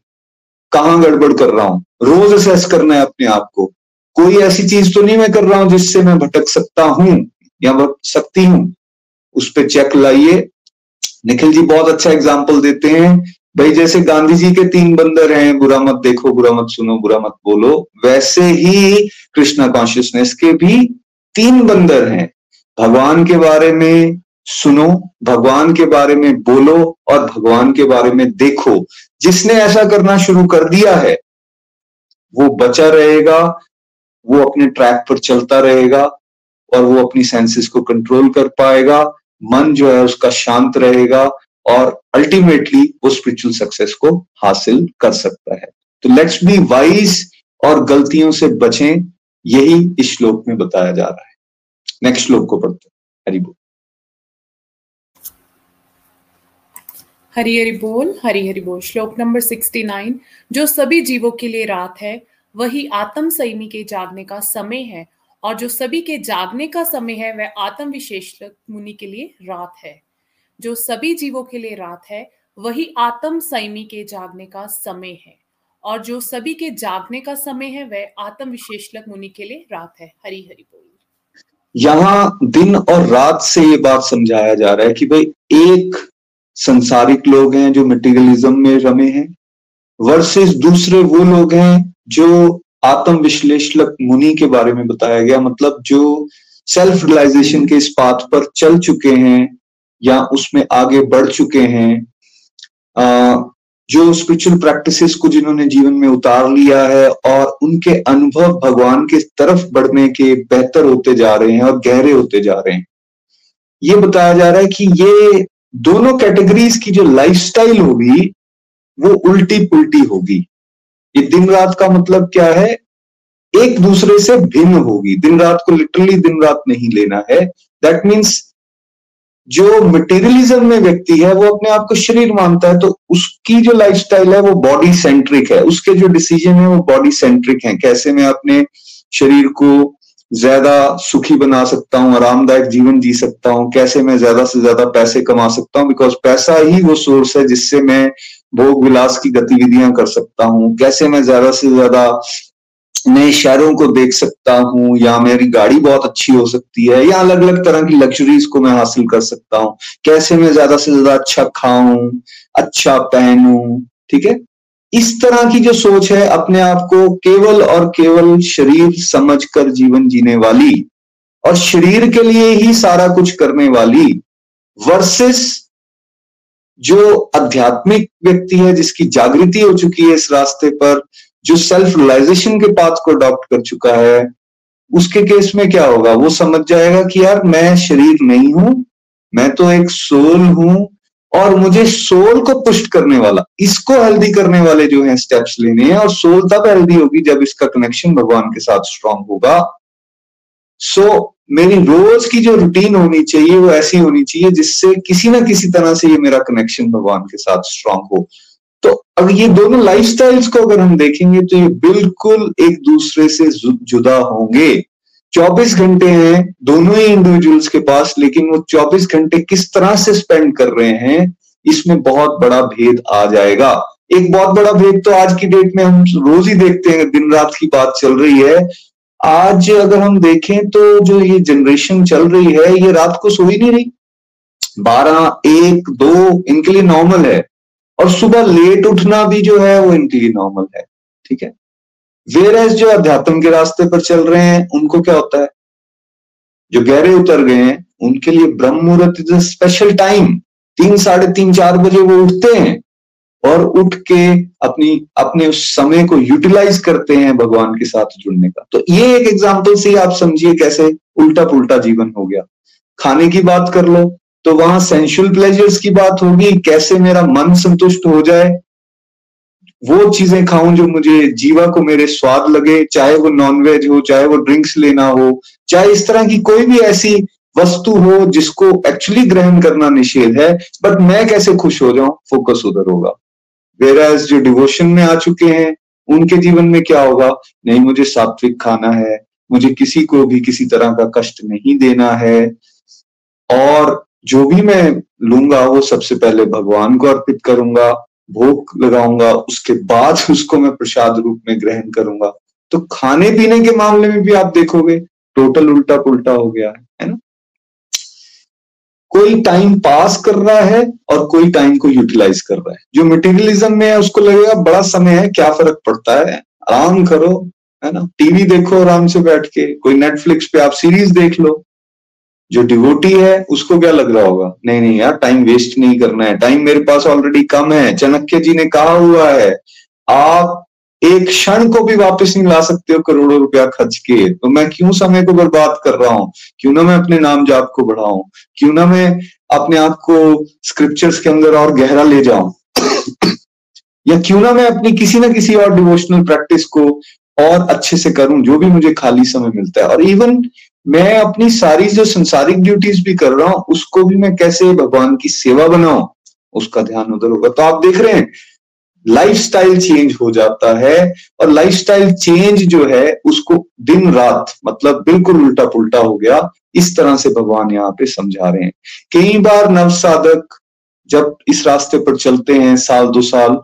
कहाँ गड़बड़ कर रहा हूँ। रोज असेस करना है अपने आप को। कोई ऐसी चीज़ तो नहीं मैं कर रहा हूँ जिससे मैं भटक सकता हूँ, या भटक सकती हूँ। उस पर चेक लाइए। निखिल जी बहुत अच्छा एग्ज़ाम्पल देते हैं। भाई, जैसे गांधी जी के तीन बंदर हैं, बुरा मत देखो, बुरा मत सुनो, बुरा मत बोलो। वैसे ही कृष्णा कॉन्शियसनेस के भी तीन बंदर हैं। भगवान के बारे में सुनो, भगवान के बारे में बोलो और भगवान के बारे में देखो। जिसने ऐसा करना शुरू कर दिया है, वो बचा रहेगा, वो अपने ट्रैक पर चलता रहेगा और वो अपनी सेंसेस को कंट्रोल कर पाएगा, मन जो है उसका शांत रहेगा और अल्टीमेटली वो स्पिरिचुअल सक्सेस को हासिल कर सकता है। तो लेट्स बी वाइज और गलतियों से बचें, यही इस श्लोक में बताया जा रहा है। नेक्स्ट श्लोक को पढ़ते हरि बोल। हरि हरि बोल, हरि हरि बोल। श्लोक नंबर सिक्सटी नाइन। जो सभी जीवों के लिए रात है, वही आत्म संयमी के जागने का समय है, और जो सभी के जागने का समय है, वह आत्म विशेष मुनि के लिए रात है। जो सभी जीवों के लिए रात है, वही आत्म संयमी के जागने का समय है, और जो सभी के जागने का समय है, वह आत्म विशेषलक मुनि के लिए रात है। हरि हरि बोल। यहाँ दिन और रात से ये बात समझाया जा रहा है कि भाई, एक संसारिक लोग हैं जो मटेरियलिज्म में रमे हैं वर्सेस दूसरे वो लोग हैं जो आत्म विश्लेषक मुनि के बारे में बताया गया मतलब जो सेल्फ रियलाइजेशन के इस पाथ पर चल चुके हैं या उसमें आगे बढ़ चुके हैं। जो स्पिरिचुअल प्रैक्टिसेस को जिन्होंने जीवन में उतार लिया है और उनके अनुभव भगवान के तरफ़ बढ़ने के बेहतर होते जा रहे हैं और गहरे होते जा रहे हैं। ये बताया जा रहा है कि ये दोनों कैटेगरीज की जो लाइफस्टाइल होगी, वो उल्टी पुल्टी होगी। ये दिन रात का मतलब क्या है? एक दूसरे से भिन्न होगी। दिन रात को लिटरली दिन रात नहीं लेना है। दैट मीन्स जो मटेरियलिज्म में व्यक्ति है, वो अपने आप को शरीर मानता है तो उसकी जो लाइफस्टाइल है, वो बॉडी सेंट्रिक है। उसके जो डिसीज़न है, वो बॉडी सेंट्रिक है। कैसे मैं अपने शरीर को ज़्यादा सुखी बना सकता हूँ, आरामदायक जीवन जी सकता हूँ? कैसे मैं ज़्यादा से ज़्यादा पैसे कमा सकता हूँ? बिकॉज़ पैसा ही वो सोर्स है जिससे मैं भोग विलास की गतिविधियाँ कर सकता हूँ। कैसे मैं ज़्यादा से ज़्यादा नए शहरों को देख सकता हूँ या मेरी गाड़ी बहुत अच्छी हो सकती है या अलग अलग तरह की लग्जरीज को मैं हासिल कर सकता हूँ। कैसे मैं ज़्यादा से ज़्यादा अच्छा खाऊं अच्छा पहनूं, ठीक है? इस तरह की जो सोच है, अपने आप को केवल और केवल शरीर समझकर जीवन जीने वाली और शरीर के लिए ही सारा कुछ करने वाली वर्सेस जो आध्यात्मिक व्यक्ति है जिसकी जागृति हो चुकी है इस रास्ते पर जो सेल्फ रियलाइजेशन के पाथ को अडॉप्ट कर चुका है उसके केस में क्या होगा? वो समझ जाएगा कि यार मैं शरीर नहीं हूँ मैं तो एक सोल हूँ और मुझे सोल को पुष्ट करने वाला इसको हेल्दी करने वाले जो है स्टेप्स लेने हैं और सोल तब हेल्दी होगी जब इसका कनेक्शन भगवान के साथ स्ट्रांग होगा। सो so, मेरी रोज की जो रूटीन होनी चाहिए वो ऐसी होनी चाहिए जिससे किसी ना किसी तरह से ये मेरा कनेक्शन भगवान के साथ स्ट्रांग हो। तो अगर ये दोनों लाइफस्टाइल्स को अगर हम देखेंगे तो ये बिल्कुल एक दूसरे से जुदा होंगे। 24 घंटे हैं दोनों ही इंडिविजुअल्स के पास, लेकिन वो 24 घंटे किस तरह से स्पेंड कर रहे हैं, इसमें बहुत बड़ा भेद आ जाएगा। एक बहुत बड़ा भेद तो आज की डेट में हम रोज ही देखते हैं, दिन रात की बात चल रही है। आज अगर हम देखें तो जो ये जनरेशन चल रही है, ये रात को सो ही नहीं रही। बारह, एक, दो, इनके लिए नॉर्मल है। और सुबह लेट उठना भी जो है वो इनके लिए नॉर्मल है, ठीक है? वेर एज जो अध्यात्म के रास्ते पर चल रहे हैं, उनको क्या होता है? जो गहरे उतर गए हैं, उनके लिए ब्रह्म मुहूर्त इज़ अ स्पेशल टाइम तीन, साढ़े तीन, चार बजे वो उठते हैं और उठ के अपनी, अपने उस समय को यूटिलाइज करते हैं भगवान के साथ जुड़ने का। तो ये एक एग्ज़ाम्पल से आप समझिए कैसे उल्टा पुल्टा जीवन हो गया। खाने की बात कर लो तो वहाँ सेंशुअल प्लेजर्स की बात होगी, कैसे मेरा मन संतुष्ट हो जाए? वो चीज़ें खाऊं जो मुझे जीवा को मेरे स्वाद लगे, चाहे वो नॉनवेज हो, चाहे वो ड्रिंक्स लेना हो, चाहे इस तरह की कोई भी ऐसी वस्तु हो जिसको एक्चुअली ग्रहण करना निषेध है बट मैं कैसे खुश हो जाऊँ? फोकस उधर होगा। वेराज जो डिवोशन में आ चुके हैं, उनके जीवन में क्या होगा? नहीं, मुझे सात्विक खाना है, मुझे किसी को भी किसी तरह का कष्ट नहीं देना है। और जो भी मैं लूँगा, वो सबसे पहले भगवान को अर्पित करूँगा, भोग लगाऊँगा, उसके बाद उसको मैं प्रसाद रूप में ग्रहण करूँगा। तो खाने पीने के मामले में भी आप देखोगे, टोटल उल्टा पुल्टा हो गया, है है ना? कोई टाइम पास कर रहा है और कोई टाइम को यूटिलाइज कर रहा है। जो मटेरियलिज्म में है, उसको लगेगा, बड़ा समय है, क्या फ़र्क पड़ता है? आराम करो, है ना? टीवी देखो आराम से बैठ के, कोई नेटफ्लिक्स पे आप सीरीज़ देख लो जो डिवोटी है, उसको क्या लग रहा होगा? नहीं नहीं यार टाइम वेस्ट नहीं करना है। टाइम मेरे पास ऑलरेडी कम है। चाणक्य जी ने कहा हुआ है, आप एक क्षण को भी वापस नहीं ला सकते हो करोड़ों रुपया खर्च के। तो मैं क्यों समय को बर्बाद कर रहा हूँ? क्यों ना मैं अपने नाम जाप को बढ़ाऊं? क्यों ना मैं अपने आप को स्क्रिप्चर्स के अंदर और गहरा ले जाऊँ? या क्यों ना मैं अपनी किसी ना किसी और डिवोशनल प्रैक्टिस को और अच्छे से करूँ, जो भी मुझे खाली समय मिलता है। और इवन मैं अपनी सारी जो संसारिक ड्यूटीज़ भी कर रहा हूँ, उसको भी मैं कैसे भगवान की सेवा बनाऊँ, उसका ध्यान उधर होगा। तो आप देख रहे हैं लाइफस्टाइल चेंज हो जाता है और लाइफस्टाइल चेंज जो है, उसको दिन रात मतलब बिल्कुल उल्टा पुल्टा हो गया, इस तरह से भगवान यहाँ पे समझा रहे हैं। कई बार नव साधक जब इस रास्ते पर चलते हैं, साल दो साल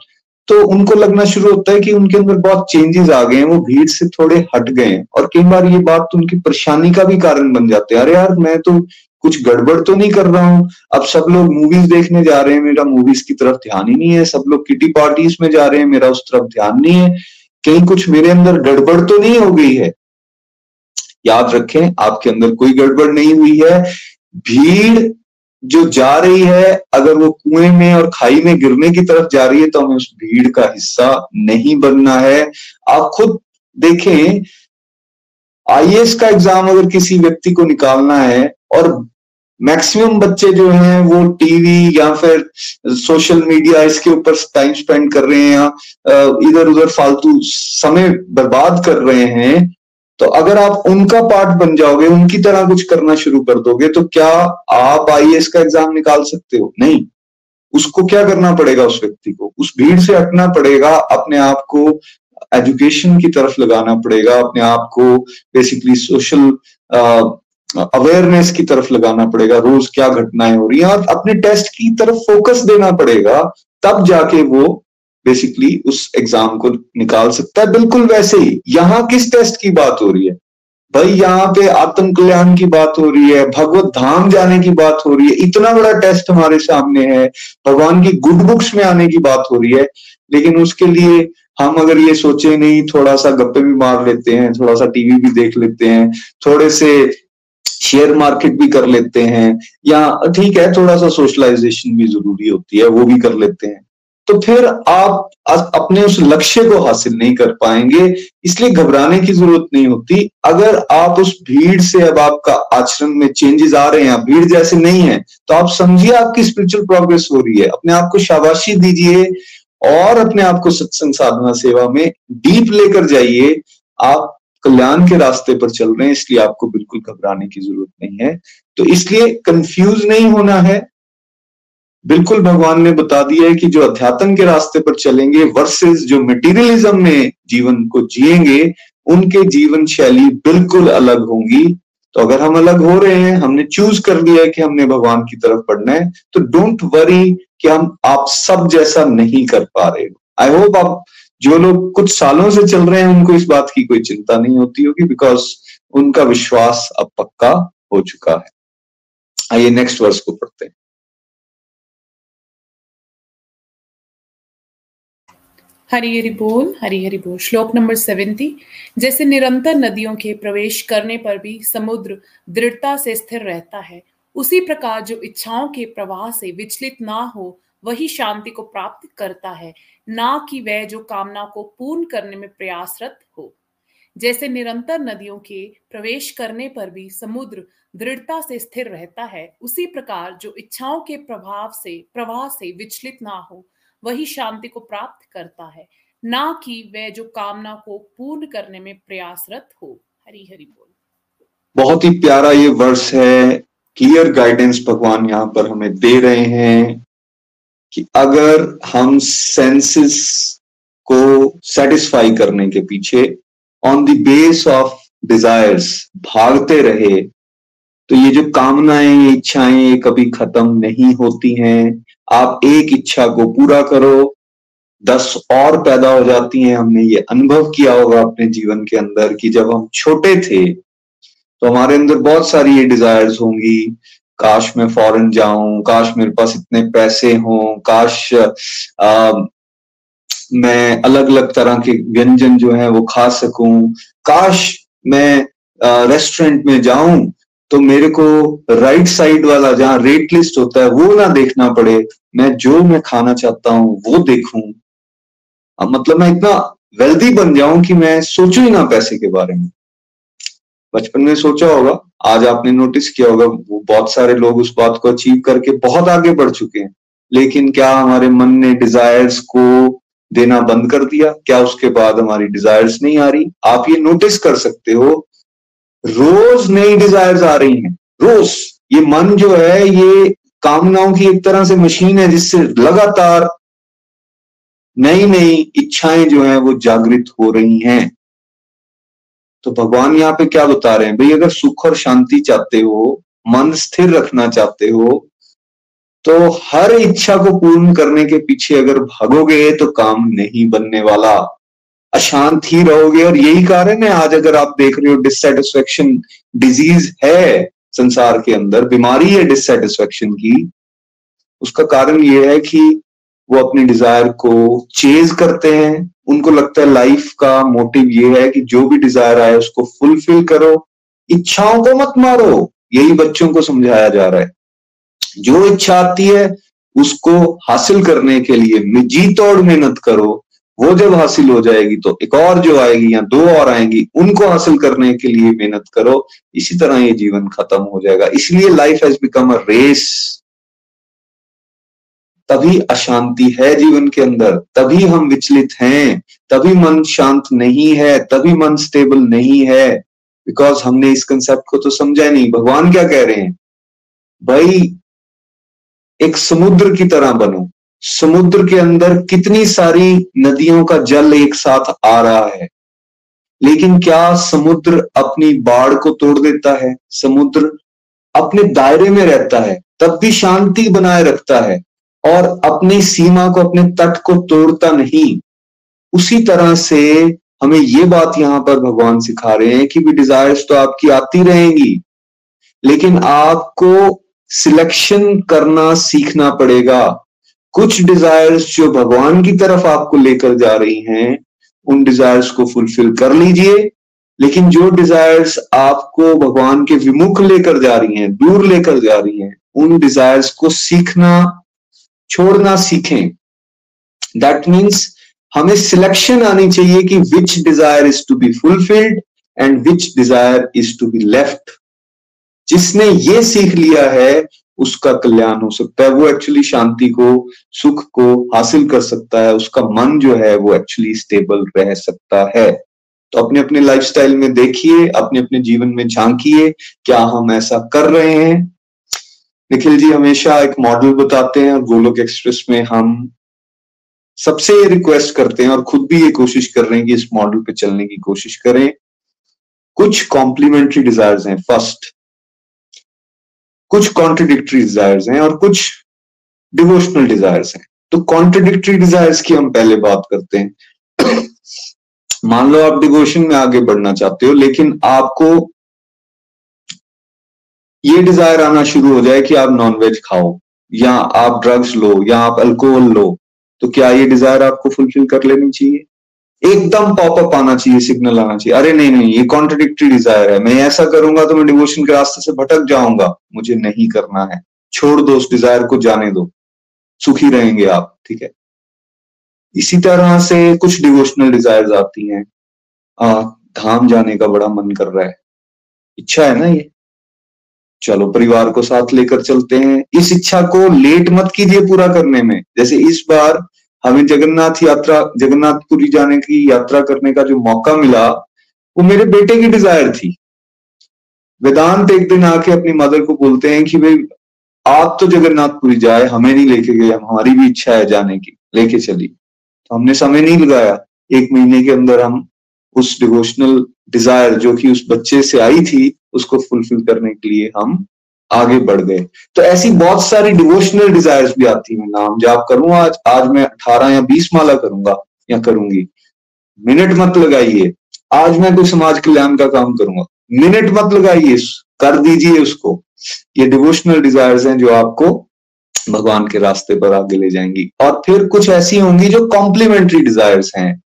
तो उनको लगना शुरू होता है कि उनके अंदर बहुत चेंजेस आ गए हैं, वो भीड़ से थोड़े हट गए हैं। और कई बार ये बात तो उनकी परेशानी का भी कारण बन जाते हैं। अरे यार, मैं तो कुछ गड़बड़ तो नहीं कर रहा हूँ। अब सब लोग मूवीज़ देखने जा रहे हैं, मेरा मूवीज़ की तरफ़ ध्यान ही नहीं है। सब लोग किटी पार्टीज़ में जा रहे हैं, मेरा उस तरफ़ ध्यान नहीं है। कहीं कुछ मेरे अंदर गड़बड़ तो नहीं हो गई है। याद रखें, आपके अंदर कोई गड़बड़ नहीं हुई है। भीड़ जो जा रही है, अगर वो कुएँ में और खाई में गिरने की तरफ़ जा रही है तो हमें उस भीड़ का हिस्सा नहीं बनना है। आप खुद देखें आईएएस का एग्ज़ाम अगर किसी व्यक्ति को निकालना है, और मैक्सिमम बच्चे जो हैं, वो टीवी या फिर सोशल मीडिया इसके ऊपर टाइम स्पेंड कर रहे हैं या इधर उधर फालतू समय बर्बाद कर रहे हैं तो अगर आप उनका पार्ट बन जाओगे, उनकी तरह कुछ करना शुरू कर दोगे तो क्या आप आई का एग्ज़ाम निकाल सकते हो? नहीं। उसको क्या करना पड़ेगा उस व्यक्ति को? उस भीड़ से हटना पड़ेगा, अपने आप को एजुकेशन की तरफ़ लगाना पड़ेगा, अपने आप को बेसिकली सोशल अवेयरनेस की तरफ़ लगाना पड़ेगा, रोज क्या घटनाएँ हो रही हैं। और अपने टेस्ट की तरफ़ फोकस देना पड़ेगा, तब जाके वो बेसिकली उस एग्ज़ाम को निकाल सकता है। बिल्कुल वैसे ही। यहाँ किस टेस्ट की बात हो रही है? भाई, यहाँ पे आत्म कल्याण की बात हो रही है, भगवत धाम जाने की बात हो रही है। इतना बड़ा टेस्ट हमारे सामने है। भगवान की गुड बुक्स में आने की बात हो रही है। लेकिन उसके लिए हम अगर ये सोचे नहीं थोड़ा सा गप्पे भी मार लेते हैं थोड़ा सा टीवी भी देख लेते हैं थोड़े से शेयर मार्केट भी कर लेते हैं, या ठीक है थोड़ा सा सोशलाइजेशन भी ज़रूरी होती है, वो भी कर लेते हैं। तो फिर आप अपने उस लक्ष्य को हासिल नहीं कर पाएँगे, इसलिए घबराने की ज़रूरत नहीं होती। अगर आप उस भीड़ से अब आपका आचरण में चेंजेस आ रहे हैं भीड़ जैसे नहीं है तो आप समझिए आपकी स्पिरिचुअल प्रोग्रेस हो रही है। अपने आप को शाबाशी दीजिए और अपने आप को सत्संग साधना सेवा में डीप लेकर जाइए। आप कल्याण के रास्ते पर चल रहे हैं, इसलिए आपको बिल्कुल घबराने की ज़रूरत नहीं है। तो इसलिए कंफ्यूज नहीं होना है। बिल्कुल भगवान ने बता दिया है कि जो अध्यात्म के रास्ते पर चलेंगे वर्सेस जो मटेरियलिज्म में जीवन को जिएँगे, उनके जीवन शैली बिल्कुल अलग होंगी। तो अगर हम अलग हो रहे हैं, हमने चूज़ कर लिया है कि हमने भगवान की तरफ़ पढ़ना है तो डोंट वरी कि हम आप सब जैसा नहीं कर पा रहे आई होप आप जो लोग कुछ सालों से चल रहे हैं, उनको इस बात की कोई चिंता नहीं होती होगी बिकॉज़ उनका विश्वास अब पक्का हो चुका है। आइए नेक्स्ट वर्ष को पढ़ते हैं। हरी हरि बोल हरि बोल। श्लोक नंबर सेवेंटी। जैसे निरंतर नदियों के प्रवेश करने पर भी समुद्र दृढ़ता से स्थिर रहता है, उसी प्रकार जो इच्छाओं के प्रवाह से विचलित ना हो, वही शांति को प्राप्त करता है, ना कि वह जो कामना को पूर्ण करने में प्रयासरत हो। जैसे निरंतर नदियों के प्रवेश करने पर भी समुद्र दृढ़ता से स्थिर रहता है, उसी प्रकार जो इच्छाओं के प्रभाव से, प्रवाह से विचलित ना हो वही शांति को प्राप्त करता है, ना कि वह जो कामना को पूर्ण करने में प्रयासरत हो। हरी हरि बोल। बहुत ही प्यारा ये वर्ष है। क्लियर गाइडेंस भगवान यहाँ पर हमें दे रहे हैं कि अगर हम सेंसेस को सेटिस्फाई करने के पीछे on the base of desires भागते रहे तो ये जो कामनाएँ, इच्छाएँ ये कभी खत्म नहीं होती हैं। आप एक इच्छा को पूरा करो। दस और पैदा हो जाती हैं। हमने ये अनुभव किया होगा अपने जीवन के अंदर कि जब हम छोटे थे तो हमारे अंदर बहुत सारी ये डिजायर्स होंगी। काश मैं फॉरेन जाऊँ काश मेरे पास इतने पैसे हों काश आ, मैं अलग अलग तरह के व्यंजन जो है वो खा सकूँ। काश मैं रेस्टोरेंट में जाऊँ तो मेरे को राइट साइड वाला जहाँ रेट लिस्ट होता है, वो ना देखना पड़े। मैं जो मैं खाना चाहता हूँ, वो देखूँ। मतलब मैं इतना वेल्दी बन जाऊँ कि मैं सोचू ही ना पैसे के बारे में। बचपन में सोचा होगा, आज आपने नोटिस किया होगा, वो बहुत सारे लोग उस बात को अचीव करके बहुत आगे बढ़ चुके हैं। लेकिन क्या हमारे मन ने डिजायर्स को देना बंद कर दिया? क्या उसके बाद हमारी डिजायर्स नहीं आ रही? आप ये नोटिस कर सकते हो रोज नई डिजायर्स आ रही हैं। रोज। ये मन जो है, ये कामनाओं की एक तरह से मशीन है, जिससे लगातार नई नई इच्छाएँ जो है, वो जागृत हो रही हैं। तो भगवान यहाँ पे क्या बता रहे हैं? भाई, अगर सुख और शांति चाहते हो, मन स्थिर रखना चाहते हो तो हर इच्छा को पूर्ण करने के पीछे अगर भागोगे तो काम नहीं बनने वाला। अशांत ही रहोगे। और यही कारण है आज अगर आप देख रहे हो डिससेटिस्फेक्शन डिज़ीज़ है संसार के अंदर, बीमारी है डिससेटिस्फेक्शन की, उसका कारण ये है कि वो अपनी डिज़ायर को चेज करते हैं। उनको लगता है लाइफ का मोटिव ये है कि जो भी डिज़ायर आए, उसको फुलफिल करो। इच्छाओं को मत मारो। यही बच्चों को समझाया जा रहा है। जो इच्छा आती है, उसको हासिल करने के लिए जी तोड़ मेहनत करो। वो जब हासिल हो जाएगी तो एक और जो आएगी या दो और आएँगी, उनको हासिल करने के लिए मेहनत करो। इसी तरह ये जीवन खत्म हो जाएगा। इसलिए life has become a race तभी अशांति है जीवन के अंदर। तभी हम विचलित हैं। तभी मन शांत नहीं है। तभी मन स्टेबल नहीं है। बिकॉज़ हमने इस कंसेप्ट को तो समझा नहीं। भगवान क्या कह रहे हैं? भाई, एक समुद्र की तरह बनो। समुद्र के अंदर कितनी सारी नदियों का जल एक साथ आ रहा है। लेकिन क्या समुद्र अपनी बाढ़ को तोड़ देता है? समुद्र अपने दायरे में रहता है, तब भी शांति बनाए रखता है और अपनी सीमा को, अपने तट को तोड़ता नहीं। उसी तरह से हमें ये बात यहाँ पर भगवान सिखा रहे हैं कि भी डिजायर्स तो आपकी आती रहेंगी, लेकिन आपको सिलेक्शन करना सीखना पड़ेगा। कुछ डिजायर्स जो भगवान की तरफ़ आपको लेकर जा रही हैं, उन डिजायर्स को फुलफिल कर लीजिए। लेकिन जो डिजायर्स आपको भगवान के विमुख लेकर जा रही हैं, दूर लेकर जा रही हैं, उन डिजायर्स को सीखना, छोड़ना सीखें। दैट मीन्स हमें सिलेक्शन आनी चाहिए कि which desire is to be fulfilled and which desire is to be left जिसने ये सीख लिया है उसका कल्याण हो सकता है। वो एक्चुअली शांति को, सुख को हासिल कर सकता है। उसका मन जो है, वो एक्चुअली स्टेबल रह सकता है। तो अपने अपने लाइफस्टाइल में देखिए अपने अपने जीवन में झांकिए, क्या हम ऐसा कर रहे हैं? निखिल जी हमेशा एक मॉडल बताते हैं और गोलोक एक्सप्रेस में हम सबसे रिक्वेस्ट करते हैं और खुद भी ये कोशिश कर रहे हैं कि इस मॉडल पे चलने की कोशिश करें। कुछ कॉम्प्लीमेंट्री डिजायर्स हैं। फ़र्स्ट कुछ कॉन्ट्रोडिक्टरी डिजायर्स हैं और कुछ डिवोशनल डिजायर्स हैं। तो कॉन्ट्रोडिक्टरी डिजायर्स की हम पहले बात करते हैं। मान लो आप डिवोशन में आगे बढ़ना चाहते हो, लेकिन आपको ये डिज़ायर आना शुरू हो जाए कि आप नॉनवेज खाओ, या आप ड्रग्स लो, या आप अल्कोहल लो तो क्या ये डिज़ायर आपको फुलफिल कर लेनी चाहिए? एकदम पॉपअप आना चाहिए सिग्नल आना चाहिए। अरे नहीं नहीं ये कॉन्ट्रोडिक्टरी डिज़ायर है। मैं ऐसा करूँगा तो मैं डिवोशन के रास्ते से भटक जाऊँगा। मुझे नहीं करना है। छोड़ दो उस डिज़ायर को जाने दो। सुखी रहेंगे आप ठीक है? इसी तरह से कुछ डिवोशनल डिज़ायर आती हैं। आ, धाम जाने का बड़ा मन कर रहा है। इच्छा है ना ये? चलो परिवार को साथ लेकर चलते हैं। इस इच्छा को लेट मत कीजिए पूरा करने में। जैसे इस बार हमें जगन्नाथ यात्रा, जगन्नाथपुरी जाने की, यात्रा करने का जो मौका मिला, वो मेरे बेटे की डिज़ायर थी। वेदांत एक दिन आके अपनी मदर को बोलते हैं कि भाई, आप तो जगन्नाथपुरी जाए, हमें नहीं लेके गए, हमारी भी इच्छा है जाने की, लेके चली। तो हमने समय नहीं लगाया। एक महीने के अंदर हम उस डिवोशनल डिज़ायर जो कि उस बच्चे से आई थी, उसको फुलफिल करने के लिए हम आगे बढ़ गए। तो ऐसी बहुत सारी डिवोशनल डिजायर्स भी आती हैं। नाम जाप करूँ आज आज मैं अठारह या बीस माला करूँगा या करूँगी। मिनट मत लगाइए। आज मैं कोई समाज कल्याण का काम करूँगा। मिनट मत लगाइए। कर दीजिए उसको। ये डिवोशनल डिजायर्स हैं जो आपको भगवान के रास्ते पर आगे ले जाएँगी। और फिर कुछ ऐसी होंगी जो कॉम्प्लीमेंट्री डिजायर्स हैं।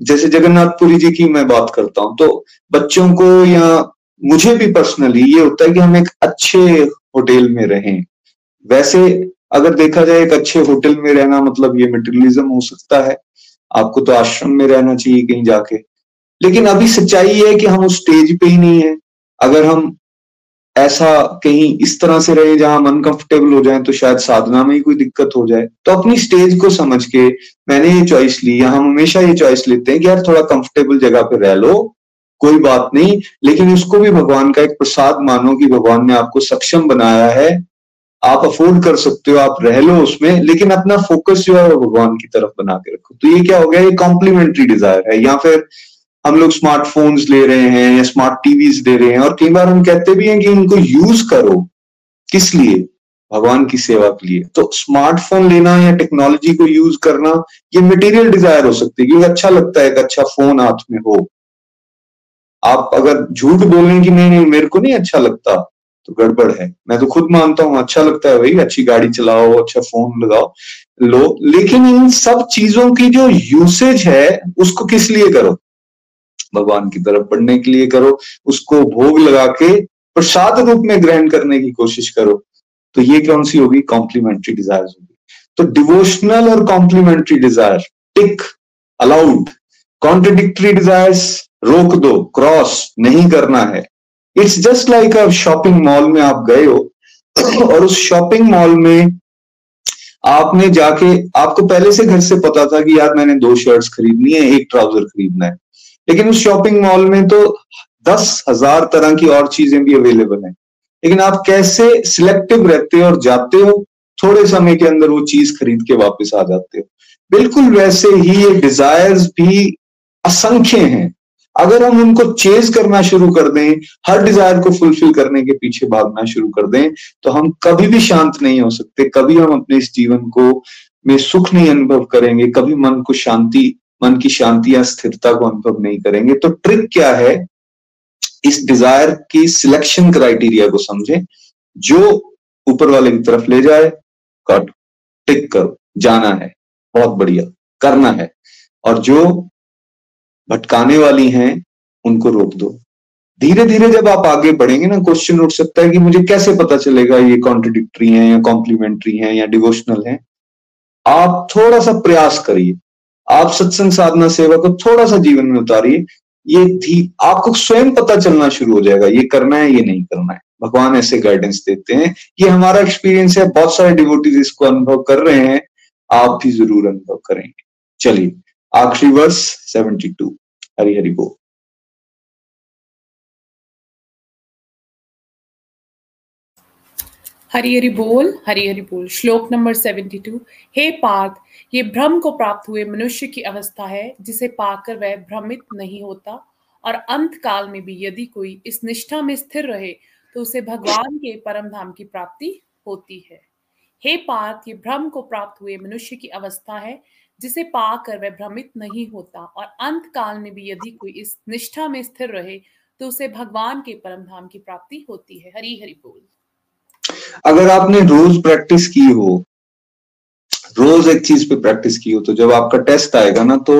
जैसे जगन्नाथपुरी जी की मैं बात करता हूँ। तो बच्चों को या मुझे भी पर्सनली ये होता है कि हम एक अच्छे होटल में रहें। वैसे अगर देखा जाए एक अच्छे होटल में रहना मतलब ये मेटेरियलिज्म हो सकता है। आपको तो आश्रम में रहना चाहिए कहीं जाके। लेकिन अभी सच्चाई है कि हम उस स्टेज पे ही नहीं है। अगर हम ऐसा कहीं इस तरह से रहे जहाँ हम अनकंफर्टेबल हो जाए तो शायद साधना में ही कोई दिक्कत हो जाए। तो अपनी स्टेज को समझ के मैंने ये चॉइस ली। या हम हमेशा ये चॉइस लेते हैं कि यार थोड़ा कंफर्टेबल जगह पे रह लो। कोई बात नहीं, लेकिन उसको भी भगवान का एक प्रसाद मानो कि भगवान ने आपको सक्षम बनाया है। आप अफोर्ड कर सकते हो, आप रह लो उसमें, लेकिन अपना फोकस जो है वो भगवान की तरफ़ बना के रखो। तो ये क्या हो गया? ये कॉम्प्लीमेंट्री डिज़ायर है। या फिर हम लोग स्मार्टफोन्स ले रहे हैं या स्मार्ट टीवीज ले रहे हैं, और कई बार हम कहते भी हैं कि इनको यूज़ करो। किस लिए? भगवान की सेवा के लिए। तो स्मार्टफ़ोन लेना या टेक्नोलॉजी को यूज़ करना, ये मटेरियल डिज़ायर हो सकती है क्योंकि अच्छा लगता है, एक अच्छा फ़ोन हाथ में हो। आप अगर झूठ बोलें कि नहीं नहीं, मेरे को नहीं अच्छा लगता तो गड़बड़ है। मैं तो खुद मानता हूँ अच्छा लगता है भाई, अच्छी गाड़ी चलाओ अच्छा फ़ोन लगाओ, लो, लेकिन इन सब चीज़ों की जो यूसेज है, उसको किस लिए करो? भगवान की तरफ़ बढ़ने के लिए करो, उसको भोग लगा के प्रसाद रूप में ग्रहण करने की कोशिश करो। तो ये कौन सी होगी? कॉम्प्लीमेंट्री डिज़ायर होगी। तो डिवोशनल और complementary desire tick allowed contradictory desires रोक दो क्रॉस नहीं करना है। It's just like a shopping mall में आप गए हो, और उस शॉपिंग मॉल में आपने जाके, आपको पहले से घर से पता था कि यार मैंने दो शर्ट्स खरीदनी है, एक ट्राउज़र खरीदना है। लेकिन उस शॉपिंग मॉल में तो दस हज़ार तरह की और चीज़ें भी अवेलेबल हैं। लेकिन आप कैसे सिलेक्टिव रहते हो और जाते हो, थोड़े समय के अंदर वो चीज़ खरीद के वापस आ जाते हो। बिल्कुल वैसे ही ये डिजायर्स भी असंख्य हैं। अगर हम उनको चेज करना शुरू कर दें, हर डिज़ायर को फुलफिल करने के पीछे भागना शुरू कर दें तो हम कभी भी शांत नहीं हो सकते। कभी हम अपने इस जीवन को में सुख नहीं अनुभव करेंगे, कभी मन को शांति, मन की शांति या स्थिरता को अनुभव नहीं करेंगे। तो ट्रिक क्या है? इस डिज़ायर की सिलेक्शन क्राइटेरिया को समझें, जो ऊपर वाले की तरफ़ ले जाए कट टिक करो। जाना है। बहुत बढ़िया। करना है। और जो भटकाने वाली हैं, उनको रोक दो। धीरे धीरे जब आप आगे बढ़ेंगे ना क्वेश्चन उठ सकता है कि मुझे कैसे पता चलेगा ये कॉन्ट्रोडिक्टरी है या कॉम्प्लीमेंट्री है या डिवोशनल है। आप थोड़ा सा प्रयास करिए। आप सत्संग साधना सेवा को थोड़ा सा जीवन में उतारिए। ये थी आपको स्वयं पता चलना शुरू हो जाएगा, ये करना है, ये नहीं करना है। भगवान ऐसे गाइडेंस देते हैं। ये हमारा एक्सपीरियंस है, बहुत सारे डिवोटीज इसको अनुभव कर रहे हैं, आप भी ज़रूर अनुभव करेंगे। चलिए, आखिरी वर्ष सेवेंटी टू हरी हरि बोल हरि हरि बोल हरि हरि बोल श्लोक नंबर सेवेंटी टू हे पार्थ ये भ्रम को प्राप्त हुए मनुष्य की अवस्था है, जिसे पाकर वह भ्रमित नहीं होता। और अंत काल में भी यदि कोई इस निष्ठा में स्थिर रहे तो उसे भगवान के परम धाम की प्राप्ति होती है। हे पार्थ ये भ्रम को प्राप्त हुए मनुष्य की अवस्था है जिसे पाकर वह भ्रमित नहीं होता और अंत काल में भी यदि कोई इस निष्ठा में स्थिर रहे तो उसे भगवान के परम धाम की प्राप्ति होती है। हरी हरि बोल। अगर आपने रोज प्रैक्टिस की हो, रोज एक चीज़ पे प्रैक्टिस की हो तो जब आपका टेस्ट आएगा ना तो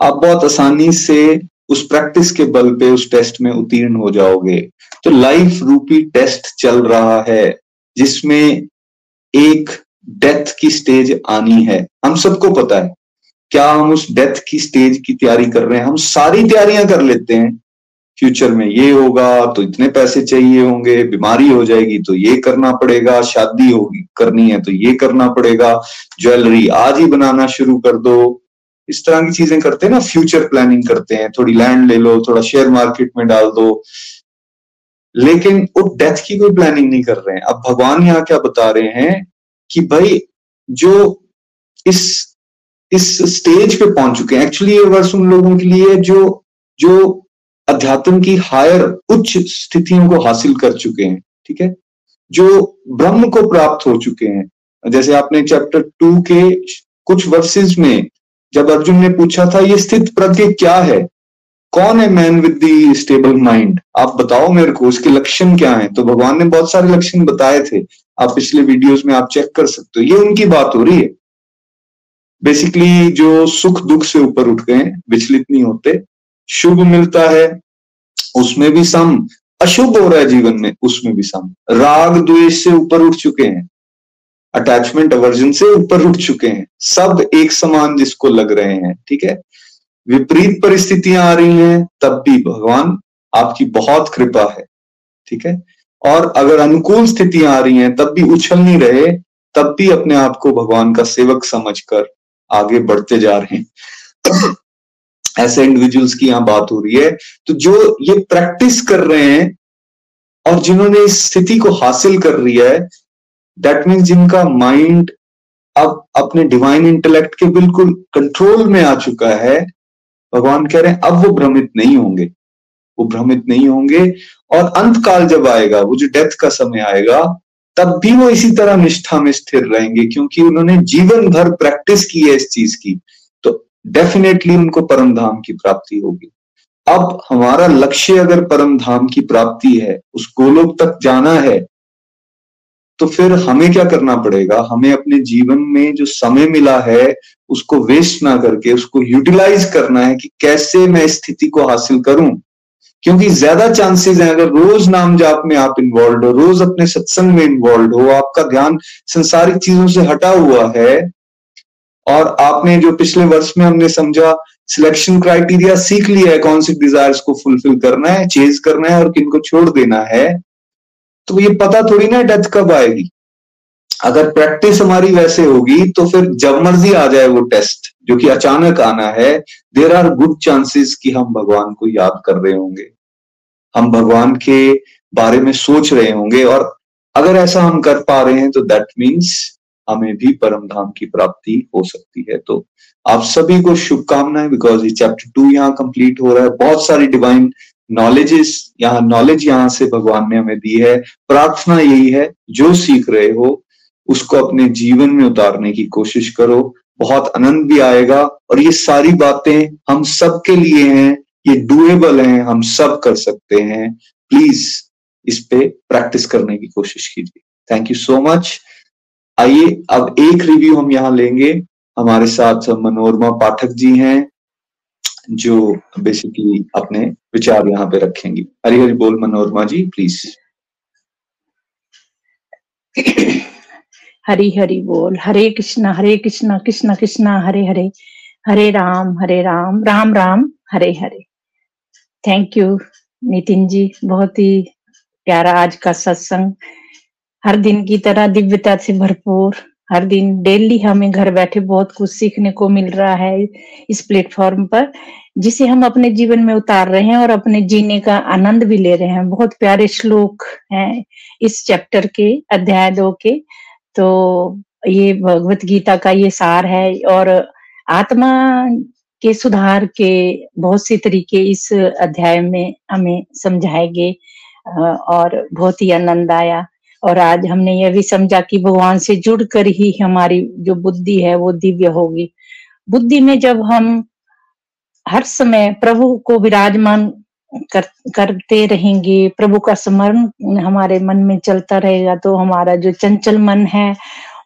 आप बहुत आसानी से उस प्रैक्टिस के बल पे उस टेस्ट में उत्तीर्ण हो जाओगे। तो लाइफ रूपी टेस्ट चल रहा है, जिसमें एक डेथ की स्टेज आनी है। हम सबको पता है। क्या हम उस डेथ की स्टेज की तैयारी कर रहे हैं? हम सारी तैयारियाँ कर लेते हैं। फ्यूचर में ये होगा तो इतने पैसे चाहिए होंगे, बीमारी हो जाएगी तो ये करना पड़ेगा, शादी होगी, करनी है तो ये करना पड़ेगा, ज्वेलरी आज ही बनाना शुरू कर दो। इस तरह की चीज़ें करते हैं ना, फ्यूचर प्लानिंग करते हैं। थोड़ी लैंड ले लो, थोड़ा शेयर मार्केट में डाल दो। लेकिन वो डेथ की कोई प्लानिंग नहीं कर रहे हैं। अब भगवान यहाँ क्या बता रहे हैं? कि भाई, जो इस इस स्टेज पे पहुँच चुके हैं। एक्चुअली ये वर्ष उन लोगों के लिए जो जो अध्यात्म की हायर उच्च स्थितियों को हासिल कर चुके हैं, ठीक है? जो ब्रह्म को प्राप्त हो चुके हैं। जैसे आपने चैप्टर टू के कुछ वर्सेस में जब अर्जुन ने पूछा था, ये स्थित प्रज्ञ क्या है? कौन है man with the stable mind आप बताओ मेरे को, उसके लक्षण क्या है? तो भगवान ने बहुत सारे लक्षण बताए थे। आप पिछले वीडियोस में आप चेक कर सकते हो। ये उनकी बात हो रही है। बेसिकली जो सुख दुख से ऊपर उठ गए विचलित नहीं होते, शुभ मिलता है, उसमें भी सम, अशुभ हो रहा है जीवन में, उसमें भी सम। राग द्वेष से ऊपर उठ चुके हैं अटैचमेंट अवर्जन से ऊपर उठ चुके हैं, सब एक समान जिसको लग रहे हैं, ठीक है? विपरीत परिस्थितियाँ आ रही हैं, तब भी भगवान आपकी बहुत कृपा है, ठीक है? और अगर अनुकूल स्थितियाँ आ रही हैं, तब भी उछल नहीं रहे, तब भी अपने आप को भगवान का सेवक समझकर आगे बढ़ते जा रहे हैं। ऐसे इंडिविजुअल्स की यहाँ बात हो रही है। तो जो ये प्रैक्टिस कर रहे हैं और जिन्होंने इस स्थिति को हासिल कर रही है दैट मीन्स जिनका माइंड अब अपने डिवाइन इंटेलेक्ट के बिल्कुल कंट्रोल में आ चुका है, भगवान कह रहे हैं, अब वो भ्रमित नहीं होंगे। वो भ्रमित नहीं होंगे। और अंत काल जब आएगा, वो जो डेथ का समय आएगा, तब भी वो इसी तरह निष्ठा में स्थिर रहेंगे, क्योंकि उन्होंने जीवन भर प्रैक्टिस की है इस चीज़ की। तो डेफिनेटली उनको परम धाम की प्राप्ति होगी। अब हमारा लक्ष्य अगर परम धाम की प्राप्ति है, उस गोलोक तक जाना है तो फिर हमें क्या करना पड़ेगा? हमें अपने जीवन में जो समय मिला है, उसको वेस्ट ना करके, उसको यूटिलाइज करना है कि कैसे मैं स्थिति को हासिल करूँ। क्योंकि ज़्यादा चांसेस हैं, अगर रोज नाम जाप में आप इन्वॉल्व हो, रोज अपने सत्संग में इन्वॉल्व हो, आपका ध्यान संसारिक चीज़ों से हटा हुआ है, और आपने जो पिछले वर्ष में हमने समझा सिलेक्शन क्राइटेरिया सीख लिया है कौन सी डिजायर्स को फुलफिल करना है चेज करना है, और किन को छोड़ देना है तो ये पता थोड़ी ना डेथ कब आएगी। अगर प्रैक्टिस हमारी वैसे होगी तो फिर जब मर्ज़ी आ जाए वो टेस्ट जो कि अचानक आना है देर आर गुड चांसेस कि हम भगवान को याद कर रहे होंगे। हम भगवान के बारे में सोच रहे होंगे और अगर ऐसा हम कर पा रहे हैं तो दैट मीन्स हमें भी परम धाम की प्राप्ति हो सकती है। तो आप सभी को शुभकामनाएँ बिकॉज़ ये चैप्टर टू यहाँ कंप्लीट हो रहा है। बहुत सारी डिवाइन नॉलेजेस यहाँ नॉलेज यहाँ से भगवान ने हमें दी है। प्रार्थना यही है, जो सीख रहे हो, उसको अपने जीवन में उतारने की कोशिश करो। बहुत आनंद भी आएगा और ये सारी बातें हम सब के लिए हैं, ये डुएबल हैं, हम सब कर सकते हैं। प्लीज़ इस पे प्रैक्टिस करने की कोशिश कीजिए। थैंक यू सो मच आइए, अब एक रिव्यू हम यहाँ लेंगे। हमारे साथ मनोरमा पाठक जी हैं, जो बेसिकली अपने विचार यहाँ पे रखेंगी। हरी हरी बोल मनोरमा जी प्लीज़ हरी हरी बोल। हरे कृष्णा हरे कृष्णा, कृष्ण कृष्णा, हरे हरे। हरे राम हरे राम। राम राम, हरे हरे। Thank you Nitin ji. बहुत ही प्यारा आज का सत्संग। हर दिन की तरह दिव्यता से भरपूर। हर दिन डेली हमें घर बैठे बहुत कुछ सीखने को मिल रहा है इस प्लेटफॉर्म पर, जिसे हम अपने जीवन में उतार रहे हैं और अपने जीने का आनंद भी ले रहे हैं। बहुत प्यारे श्लोक हैं इस चैप्टर के, अध्याय दो के। तो ये भगवत गीता का ये सार है और आत्मा के सुधार के बहुत से तरीके इस अध्याय में हमें समझाए गए और बहुत ही आनंद आया। और आज हमने यह भी समझा कि भगवान से जुड़कर ही हमारी जो बुद्धि है वो दिव्य होगी। बुद्धि में जब हम हर समय प्रभु को विराजमान कर, करते रहेंगे। प्रभु का स्मरण हमारे मन में चलता रहेगा तो हमारा जो चंचल मन है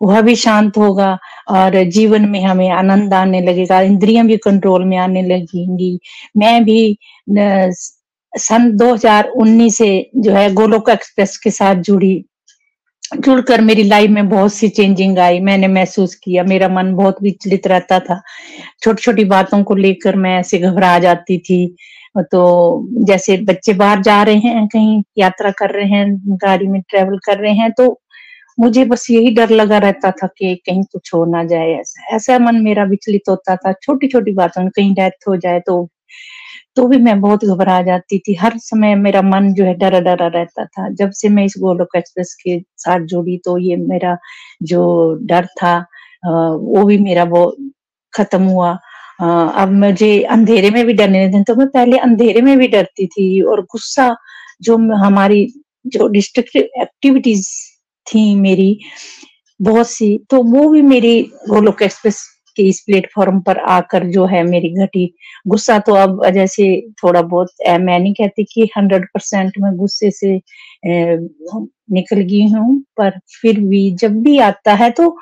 वह भी शांत होगा और जीवन में हमें आनंद आने लगेगा इंद्रियाँ भी कंट्रोल में आने लगेंगी। मैं भी सन 2019 से जो है गोलोक एक्सप्रेस के साथ जुड़ी जुड़कर मेरी लाइफ में बहुत सी चेंजिंग आई मैंने महसूस किया। मेरा मन बहुत विचलित रहता था। छोटी छोटी बातों को लेकर मैं ऐसे घबरा जाती थी। तो जैसे बच्चे बाहर जा रहे हैं, कहीं यात्रा कर रहे हैं, गाड़ी में ट्रेवल कर रहे हैं तो मुझे बस यही डर लगा रहता था कि कहीं कुछ हो ना जाए, ऐसा ऐसा मन मेरा विचलित होता था छोटी छोटी बातों में कहीं डेथ हो जाए तो तो भी मैं बहुत घबरा जाती थी। हर समय मेरा मन जो है डरा डरा रहता था। जब से मैं इस गोलोक एक्सप्रेस के साथ जुड़ी तो ये मेरा जो डर था वो भी मेरा वो खत्म हुआ। अब मुझे अंधेरे में भी डरने लगे तो मैं पहले अंधेरे में भी डरती थी और गुस्सा जो हमारी जो डिस्ट्रक्टिव एक्टिविटीज़ थी मेरी, बहुत सी तो वो भी मेरी गोलोक एक्सप्रेस कि इस प्लेटफॉर्म पर आकर जो है मेरी घटी। गुस्सा तो अब जैसे थोड़ा बहुत मैं नहीं कहती कि हंड्रेड परसेंट मैं गुस्से से निकल गई हूँ, पर फिर भी जब भी आता है तो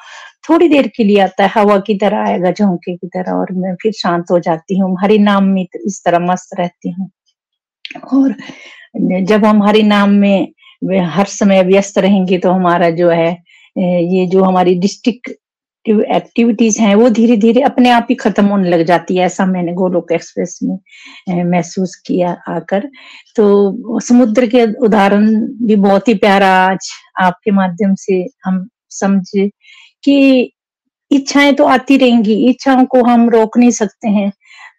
थोड़ी देर के लिए आता है, हवा की तरह आएगा, झोंके की तरह, और मैं फिर शांत हो जाती हूँ। हरि नाम में इस तरह मस्त रहती हूँ। और जब हम हरि नाम में हर समय व्यस्त रहेंगे तो हमारा जो है ये जो हमारी डिस्ट्रिक्ट एक्टिविटीज़ हैं, वो धीरे धीरे अपने आप ही खत्म होने लग जाती है, ऐसा मैंने गोलोक एक्सप्रेस में महसूस किया आकर। तो समुद्र के उदाहरण भी बहुत ही प्यारा आज आपके माध्यम से हम समझे कि इच्छाएँ तो आती रहेंगी, इच्छाओं को हम रोक नहीं सकते हैं।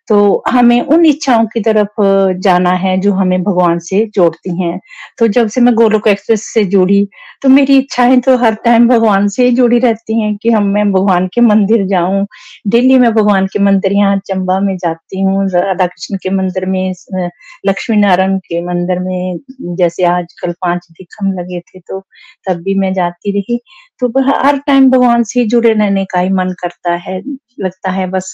तो हमें उन इच्छाओं की तरफ़ जाना है जो हमें भगवान से जोड़ती हैं। तो जब से मैं गोलोक एक्सप्रेस से जुड़ी तो मेरी इच्छाएँ तो हर टाइम भगवान से जुड़ी रहती हैं कि हम, मैं भगवान के मंदिर जाऊँ। दिल्ली में भगवान के मंदिर, यहाँ चंबा में जाती हूँ राधा कृष्ण के मंदिर में लक्ष्मी नारायण के मंदिर में, जैसे आजकल पाँच दिखम लगे थे तो तब भी मैं जाती रही। तो हर टाइम भगवान से जुड़े रहने का ही मन करता है, लगता है बस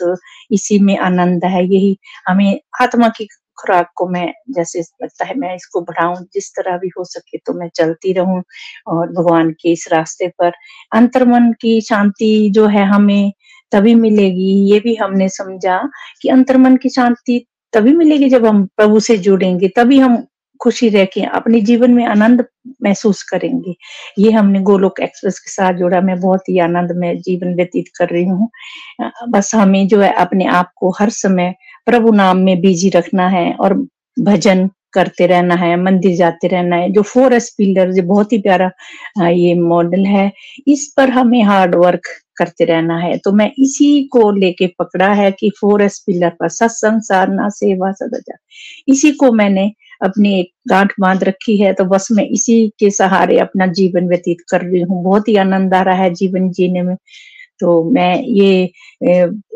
इसी में आनंद है, यही हमें आत्मा की खुराक को मैं जैसे लगता है मैं इसको बढ़ाऊं, जिस तरह भी हो सके तो मैं चलती रहूँ और भगवान के इस रास्ते पर अंतर्मन की शांति जो है हमें तभी मिलेगी, ये भी हमने समझा कि अंतर्मन की शांति तभी मिलेगी जब हम प्रभु से जुड़ेंगे, तभी हम खुशी के अपने जीवन में आनंद महसूस करेंगे। ये हमने गोलोक एक्सप्रेस के साथ जोड़ा। मैं बहुत ही आनंद में जीवन व्यतीत कर रही हूँ। बस हमें जो है अपने आप को हर समय प्रभु नाम में बिज़ी रखना है और भजन करते रहना है, मंदिर जाते रहना है। जो फोर एस पिलर, जो बहुत ही प्यारा ये मॉडल है, इस पर हमें हार्ड वर्क करते रहना है। तो मैं इसी को लेके पकड़ा है कि फोर एस पिलर पर सत्संग, साधना, सेवा सदा इसी को मैंने अपनी एक गांठ बाँध रखी है तो बस मैं इसी के सहारे अपना जीवन व्यतीत कर रही हूँ। बहुत ही आनंद आ रहा है जीवन जीने में। तो मैं ये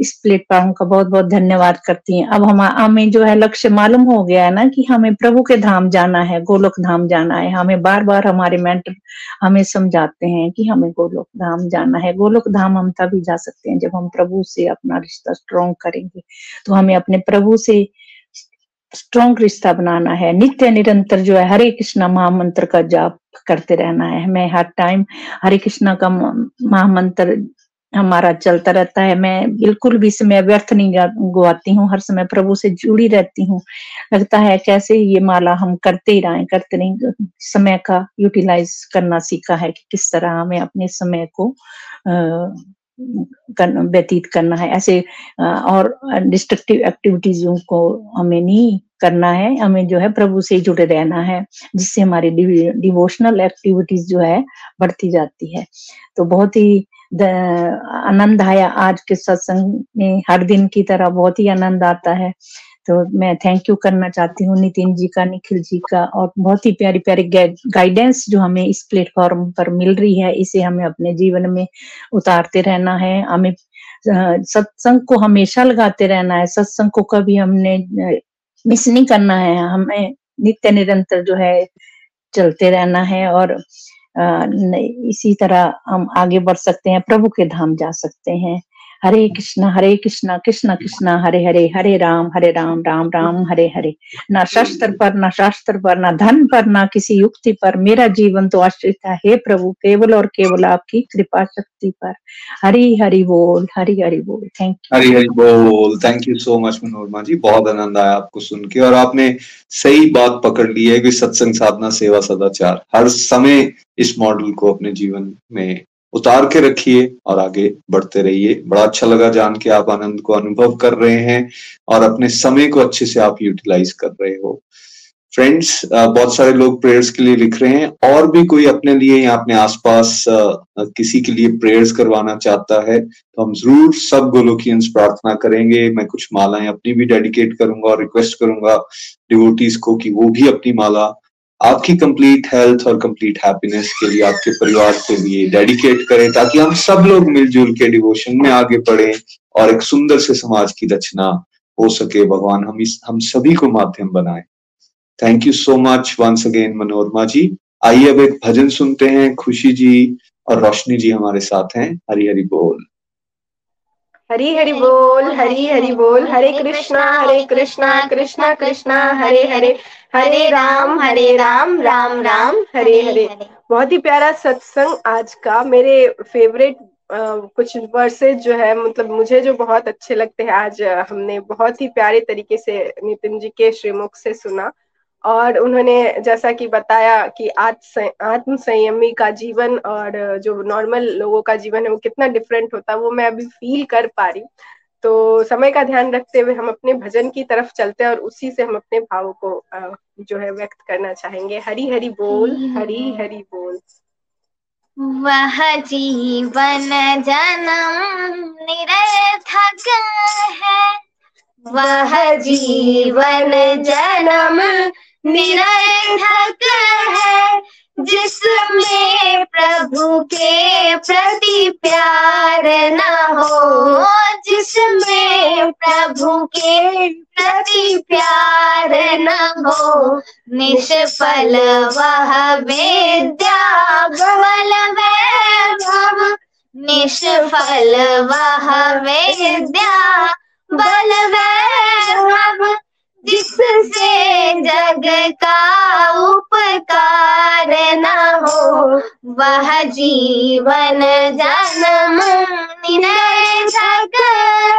इस प्लेटफॉर्म का बहुत बहुत धन्यवाद करती हूँ। अब हम, हमें जो है लक्ष्य मालूम हो गया है ना कि हमें प्रभु के धाम जाना है, गोलोक धाम जाना है। हमें बार बार हमारे मेंटर हमें समझाते हैं कि हमें गोलोक धाम जाना है। गोलोक धाम हम तभी जा सकते हैं जब हम प्रभु से अपना रिश्ता स्ट्रोंग करेंगे। तो हमें अपने प्रभु से स्ट्रॉन्ग रिश्ता बनाना है। नित्य निरंतर जो है, हरे कृष्णा महामंत्र का जाप करते रहना है। हमें हर टाइम हरे कृष्णा का महामंत्र हमारा चलता रहता है। मैं बिल्कुल भी समय व्यर्थ नहीं गुवाती हूँ। हर समय प्रभु से जुड़ी रहती हूँ। लगता है कैसे ये माला हम करते ही रहे, करते नहीं, समय का यूटिलाइज करना सीखा है कि किस तरह हमें अपने समय को व्यतीत करना है। ऐसे और डिस्ट्रक्टिव एक्टिविटीजों को हमें नहीं करना है। हमें जो है प्रभु से जुड़े रहना है, जिससे हमारी डिवोशनल एक्टिविटीज़ जो है बढ़ती जाती है। तो बहुत ही आनंद आया आज के सत्संग में। हर दिन की तरह बहुत ही आनंद आता है। तो मैं थैंक यू करना चाहती हूँ, नितिन जी का, निखिल जी का और बहुत ही प्यारी प्यारी गाइडेंस जो हमें इस प्लेटफॉर्म पर मिल रही है, इसे हमें अपने जीवन में उतारते रहना है। हमें सत्संग को हमेशा लगाते रहना है, सत्संग को कभी हमने मिस नहीं करना है। हमें नित्य निरंतर जो है, चलते रहना है और इसी तरह हम आगे बढ़ सकते हैं, प्रभु के धाम जा सकते हैं। हरे कृष्णा हरे कृष्णा कृष्णा कृष्णा, हरे हरे हरे राम हरे राम राम राम, हरे हरे। ना शस्त्र पर, ना शास्त्र पर, ना धन पर, ना किसी युक्ति पर मेरा जीवन तो आश्रित है। हे प्रभु, केवल और केवल आपकी कृपा शक्ति पर। हरी, हरि बोल, हरी, हरि बोल। थैंक यू हरी, हरि बोल। Thank you so much Manorama ji. बहुत आनंद आया आपको सुन के और आपने सही बात पकड़ ली है कि सत्संग साधना, सेवा सदाचार, हर समय इस मॉडल को अपने जीवन में उतार के रखिए और आगे बढ़ते रहिए। बड़ा अच्छा लगा जान के आप आनंद को अनुभव कर रहे हैं और अपने समय को अच्छे से आप यूटिलाइज कर रहे हो। फ्रेंड्स बहुत सारे लोग प्रेयर्स के लिए लिख रहे हैं। और भी कोई अपने लिए या अपने आसपास किसी के लिए प्रेयर्स करवाना चाहता है तो हम ज़रूर सब गोलोकियंस प्रार्थना करेंगे। मैं कुछ मालाएँ अपनी भी डेडिकेट करूँगा और रिक्वेस्ट करूँगा डिवोटीज को कि वो भी अपनी माला आपकी कंप्लीट हेल्थ और कंप्लीट हैप्पीनेस के लिए, आपके परिवार के लिए डेडिकेट करें ताकि हम सब लोग मिलजुल के डिवोशन में आगे बढ़े और एक सुंदर से समाज की रचना हो सके। भगवान, हम इस, हम सभी को माध्यम बनाए। Thank you so much once again Manorama ji. आइए अब एक भजन सुनते हैं। खुशी जी और रोशनी जी हमारे साथ हैं। हरी हरी बोल। हरी हरि बोल, हरी हरि बोल, हरे कृष्णा हरे कृष्णा कृष्णा कृष्णा, हरे हरे हरे राम हरे राम राम राम, हरे हरे। बहुत ही प्यारा सत्संग आज का। मेरे फेवरेट कुछ वर्सेज जो है मतलब मुझे जो बहुत अच्छे लगते हैं आज हमने बहुत ही प्यारे तरीके से नितिन जी के श्रीमुख से सुना। और उन्होंने जैसा कि बताया कि आत्म संयमी का जीवन और जो नॉर्मल लोगों का जीवन है वो कितना डिफरेंट होता है वो मैं अभी फील कर पा रही तो समय का ध्यान रखते हुए हम अपने भजन की तरफ़ चलते हैं और उसी से हम अपने भावों को जो है व्यक्त करना चाहेंगे। हरी हरी बोल हरी हरी बोल। वह जीवन जन्म निरर्थक है। वह जीवन जन्म निरर्थक है जिसमें प्रभु के प्रति प्यार न हो, जिसमें प्रभु के प्रति प्यार न हो। निष्फल वह विद्या बल वैभव, निष्फल वह विद्या बल वैभव। जिससे जग का उपकार न हो, वह जीवन जन्म निरर्थक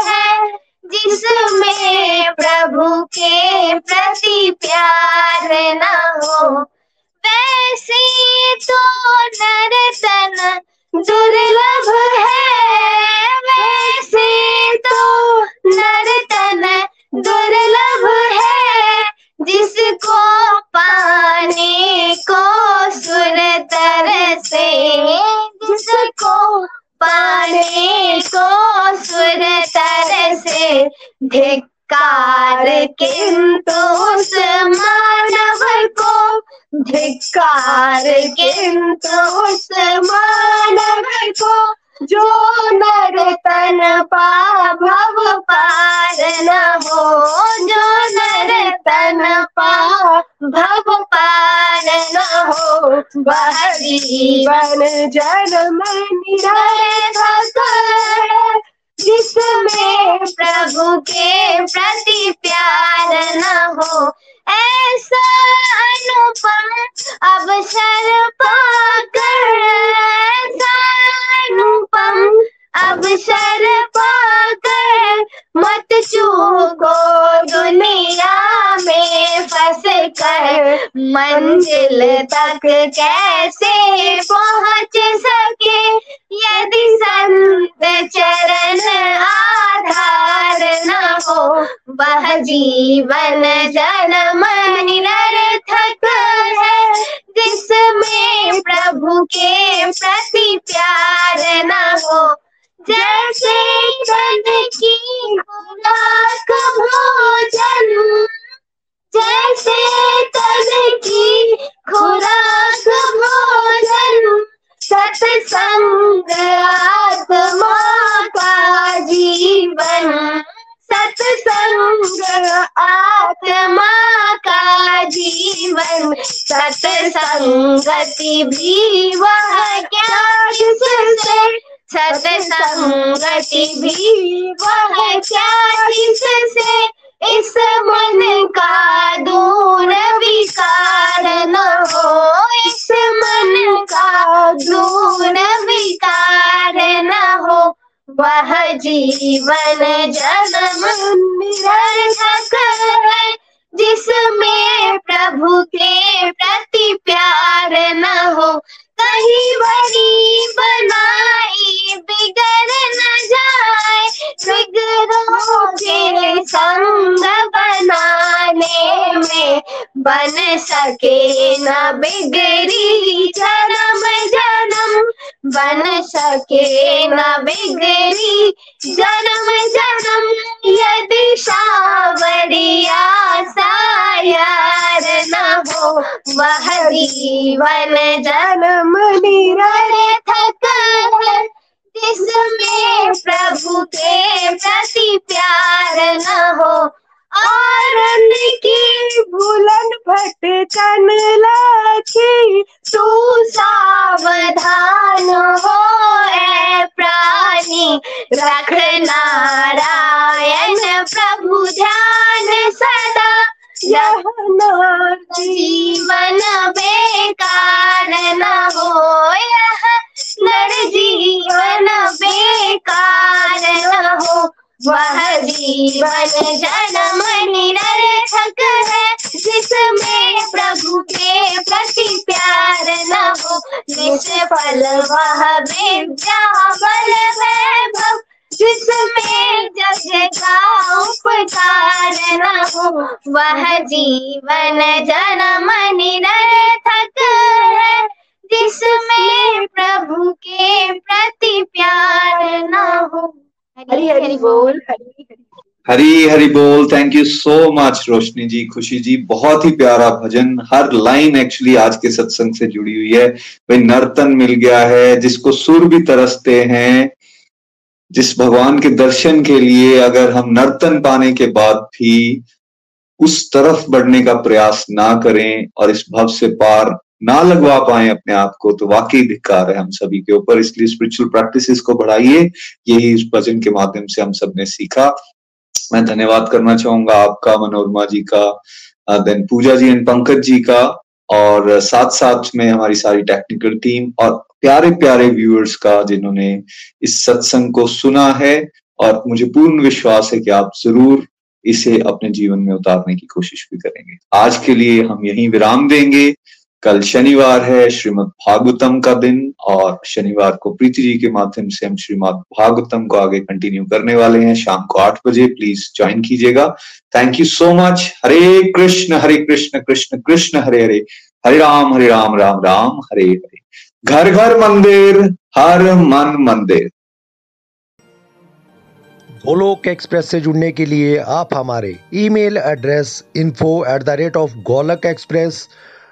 है। जिसमें प्रभु के प्रति प्यार न हो, वैसे तो नरतन दुर्लभ है। वैसे तो नरतन दुर्लभ है, जिसको पाने को सुर तरसे जिसको पाने को सुर तरसे धिक्कार किंतु उस मानव को, धिक्कार किंतु उस मानव को जो नर तन पा भव पार न हो, जो नर तन पा भव पार न हो वह जीवन जन्म निरर्थक जिसमें प्रभु के प्रति प्यार न हो, ऐसा अनुपम अवसर पाकर, ऐसा अनुपम अवसर पाकर मत चूको दुनिया में फंस कर मंजिल तक कैसे पहुँच सके? यदि संत चरण आधार न हो, वह जीवन जन्म निरर्थक है। जिसमें प्रभु के प्रति प्यार न हो जैसे तन की खुराक भोजन, जैसे तन की खुराक भोजन, सत्संग आत्मा का जीवन, सत्संग आत्मा का जीवन सत्संगति भी वह क्या किससे सत्संगति भी वह क्या किससे इस मन का दूर विकार न हो, इस मन का दूर विकार न हो। वह जीवन जन्म निरर्थक है, जिसमें प्रभु के बोल हरि हरि हरी हरी बोल। Thank you so much Roshni ji Khushi ji. बहुत ही प्यारा भजन। हर लाइन एक्चुअली आज के सत्संग से जुड़ी हुई है। भाई नर्तन मिल गया है जिसको सुर भी तरसते हैं जिस भगवान के दर्शन के लिए अगर हम नर्तन पाने के बाद भी उस तरफ़ बढ़ने का प्रयास ना करें और इस भव से पार ना लगवा पाए अपने आप को तो वाकई धिक्कार है हम सभी के ऊपर। इसलिए स्पिरिचुअल प्रैक्टिसेस को बढ़ाइए। यही इस भजन के माध्यम से हम सबने सीखा। मैं धन्यवाद करना चाहूँगा आपका, मनोरमा जी का then Puja ji and Pankaj ji का, और साथ साथ में हमारी सारी टेक्निकल टीम और प्यारे प्यारे व्यूअर्स का, जिन्होंने इस सत्संग को सुना है और मुझे पूर्ण विश्वास है कि आप ज़रूर इसे अपने जीवन में उतारने की कोशिश भी करेंगे। आज के लिए हम यहीं विराम देंगे। कल शनिवार है श्रीमद भागवतम का दिन और शनिवार को प्रीति जी के माध्यम से हम श्रीमद भागवतम को आगे कंटिन्यू करने वाले हैं। शाम को आठ बजे प्लीज़ ज्वाइन कीजिएगा। Thank you so much Hare Krishna Hare Krishna Krishna Krishna, Hare Hare. Hare Ram Hare Ram Ram Ram, Hare Hare. घर घर मंदिर, हर मन मंदिर। गोलोक एक्सप्रेस से जुड़ने के लिए आप हमारे email address info at the rate of Golak express